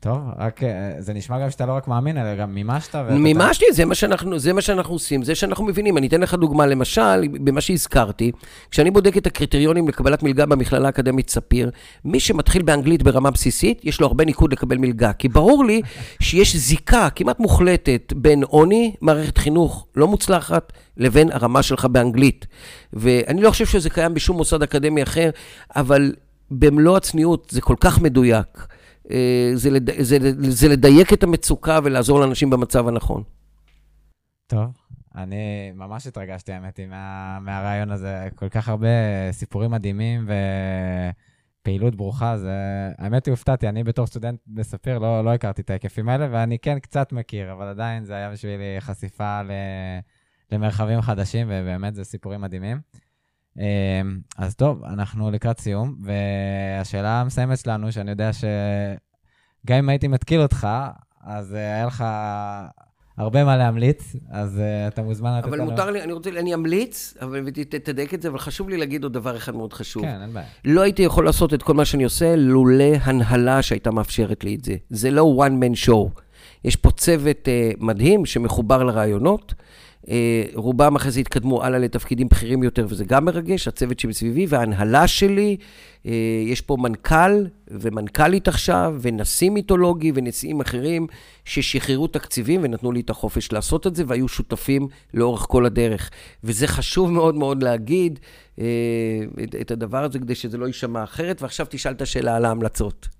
טוב, רק אה, זה נשמע גם שאתה לא רק מאמין, אלא גם מימשת. מימשתי, זה מה, שאנחנו, זה מה שאנחנו עושים, זה שאנחנו מבינים. אני אתן לך דוגמה, למשל, במה שהזכרתי, כשאני בודק את הקריטריונים לקבלת מלגה במכללה האקדמית ספיר, מי שמתחיל באנגלית ברמה בסיסית, יש לו הרבה ניקוד לקבל מלגה. כי ברור לי שיש זיקה כמעט מוחלטת בין עוני, מערכת חינוך לא מוצלחת, לבין הרמה שלך באנגלית. ואני לא חושב שזה קיים בשום מוסד אקדמי אחר, אבל במלוא הצניעות זה כל כך מדויק. אה, זה, לד... זה, זה לדייק את המצוקה ולעזור לאנשים במצב הנכון. טוב, אני ממש התרגשתי, האמת מה, מהרעיון הזה. כל כך הרבה סיפורים מדהימים ופעילות ברוכה, זה... האמת היא, הופתעתי, אני בתור סטודנט בספיר לא, לא הכרתי את ההיקפים האלה, ואני כן קצת מכיר, אבל עדיין זה היה בשבילי חשיפה ל... למרחבים חדשים, ובאמת זה סיפורים מדהימים. אמ, אז טוב, אנחנו לקראת סיום, והשאלה המסיימת שלנו, שאני יודע שגם אם הייתי מתקיל אותך, אז אה, היה לך הרבה מה להמליץ, אז uh, אתה מוזמן לתת לנו... אבל מותר לי, אני רוצה, אני אמליץ, אבל תדייק את זה, אבל חשוב לי להגיד עוד דבר אחד מאוד חשוב. כן, אין בעיה. לא הייתי יכול לעשות את כל מה שאני עושה לולא הנהלה שהייתה מאפשרת לי את זה. זה לא one man show. יש פה צוות uh, מדהים שמחובר לרעיונות. אה, רובם אחרי זה התקדמו הלאה לתפקידים בכירים יותר, וזה גם מרגש, הצוות שמסביבי וההנהלה שלי. אה, יש פה מנכ"ל ומנכ"לית עכשיו, ונשיא מיתולוגי ונשיאים אחרים ששחררו תקציבים ונתנו לי את החופש לעשות את זה, והיו שותפים לאורך כל הדרך. וזה חשוב מאוד מאוד להגיד אה, את הדבר הזה, כדי שזה לא יישמע אחרת. ועכשיו תשאל את השאלה על ההמלצות.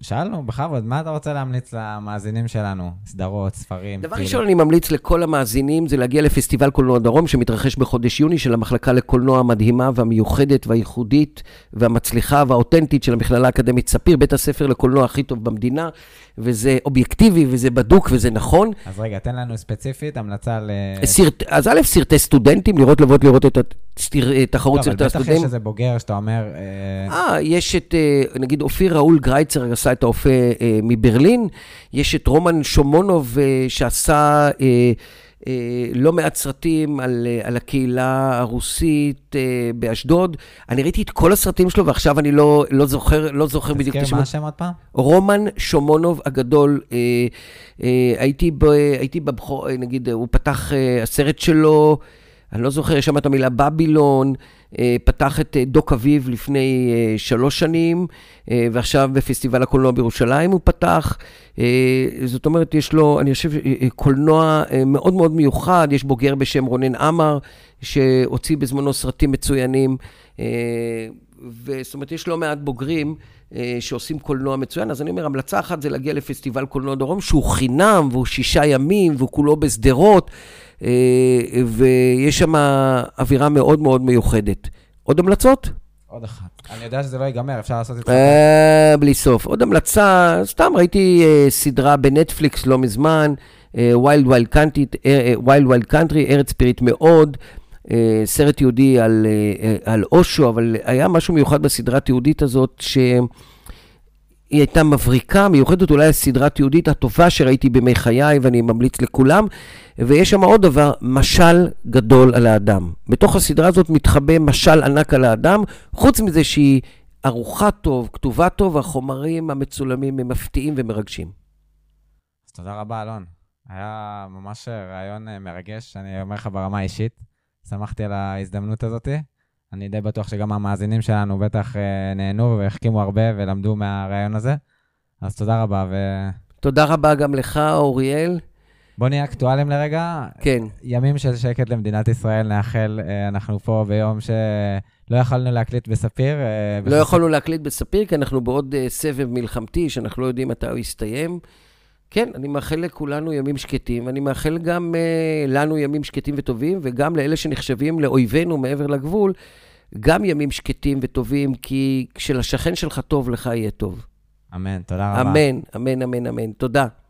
שאלנו, בכבוד, מה אתה רוצה להמליץ למאזינים שלנו? סדרות, ספרים? דבר ראשון, אני ממליץ לכל המאזינים, זה להגיע לפסטיבל קולנוע דרום, שמתרחש בחודש יוני, של המחלקה לקולנוע המדהימה והמיוחדת והייחודית והמצליחה והאותנטית של המכללה האקדמית ספיר, בית הספר לקולנוע הכי טוב במדינה, וזה אובייקטיבי וזה בדוק וזה נכון. אז רגע, תן לנו ספציפית המלצה ל... סרט, אז א', סרטי סטודנטים, לראות לבוא לראות את התחרות סרטי הסטודנטים. אבל בטח יש איזה בוגר שאתה אומר... אה, אה יש את, אה, נגיד, אופיר ראול גרייצר עשה את האופה אה, מברלין, יש את רומן שומונוב שעשה... אה, לא מעט סרטים על, אה, על הקהילה הרוסית אה, באשדוד. אני ראיתי את כל הסרטים שלו, ועכשיו אני לא, לא זוכר, לא זוכר בדיוק את השם. תזכיר מה השם עוד פעם? רומן שומונוב הגדול. הייתי, ב, הייתי בבחור, נגיד, הוא פתח הסרט שלו, אני לא זוכר, יש שם את המילה בבילון. אה, פתח את אה, דוק אביב לפני אה, שלוש שנים, ועכשיו בפסטיבל הקולנוע בירושלים הוא פתח. זאת אומרת, יש לו, אני חושב, קולנוע מאוד מאוד מיוחד, יש בוגר בשם רונן עמר, שהוציא בזמנו סרטים מצוינים. וזאת אומרת, יש לא מעט בוגרים שעושים קולנוע מצוין, אז אני אומר, המלצה אחת זה להגיע לפסטיבל קולנוע דרום, שהוא חינם, והוא שישה ימים, והוא כולו בשדרות. אה, ויש שם אווירה מאוד מאוד מיוחדת. עוד המלצות? עוד אחת. אני יודע שזה לא ייגמר, אפשר לעשות את זה. אה, בלי סוף. עוד המלצה, סתם ראיתי אה, סדרה בנטפליקס לא מזמן, ויילד ויילד קאנטרי, ארץ ספיריט מאוד. סרט תיעודי על, על אושו, אבל היה משהו מיוחד בסדרה התיעודית הזאת, ש... היא הייתה מבריקה, מיוחדת, אולי הסדרה תיעודית הטובה שראיתי בימי חיי, ואני ממליץ לכולם. ויש שם עוד דבר, משל גדול על האדם. בתוך הסדרה הזאת מתחבא משל ענק על האדם, חוץ מזה שהיא ערוכה טוב, כתובה טוב, והחומרים המצולמים הם מפתיעים ומרגשים. אז תודה רבה, אלון. היה ממש רעיון אה, מרגש, אני אומר לך ברמה האישית. שמחתי על ההזדמנות הזאתי. אני די בטוח שגם המאזינים שלנו בטח אה, נהנו והחכימו הרבה ולמדו מהרעיון הזה. אז תודה רבה ו... תודה רבה גם לך, אוריאל. בוא נהיה אקטואלים לרגע. כן. ימים של שקט למדינת ישראל נאחל, אה, אנחנו פה ביום שלא יכולנו להקליט בספיר. אה, לא יכולנו להקליט בספיר, כי אנחנו בעוד סבב מלחמתי, שאנחנו לא יודעים מתי הוא יסתיים. כן, אני מאחל לכולנו ימים שקטים, ואני מאחל גם uh, לנו ימים שקטים וטובים, וגם לאלה שנחשבים לאויבינו מעבר לגבול, גם ימים שקטים וטובים, כי כשלשכן שלך טוב, לך יהיה טוב. אמן, תודה רבה. אמן, אמן, אמן, אמן. תודה.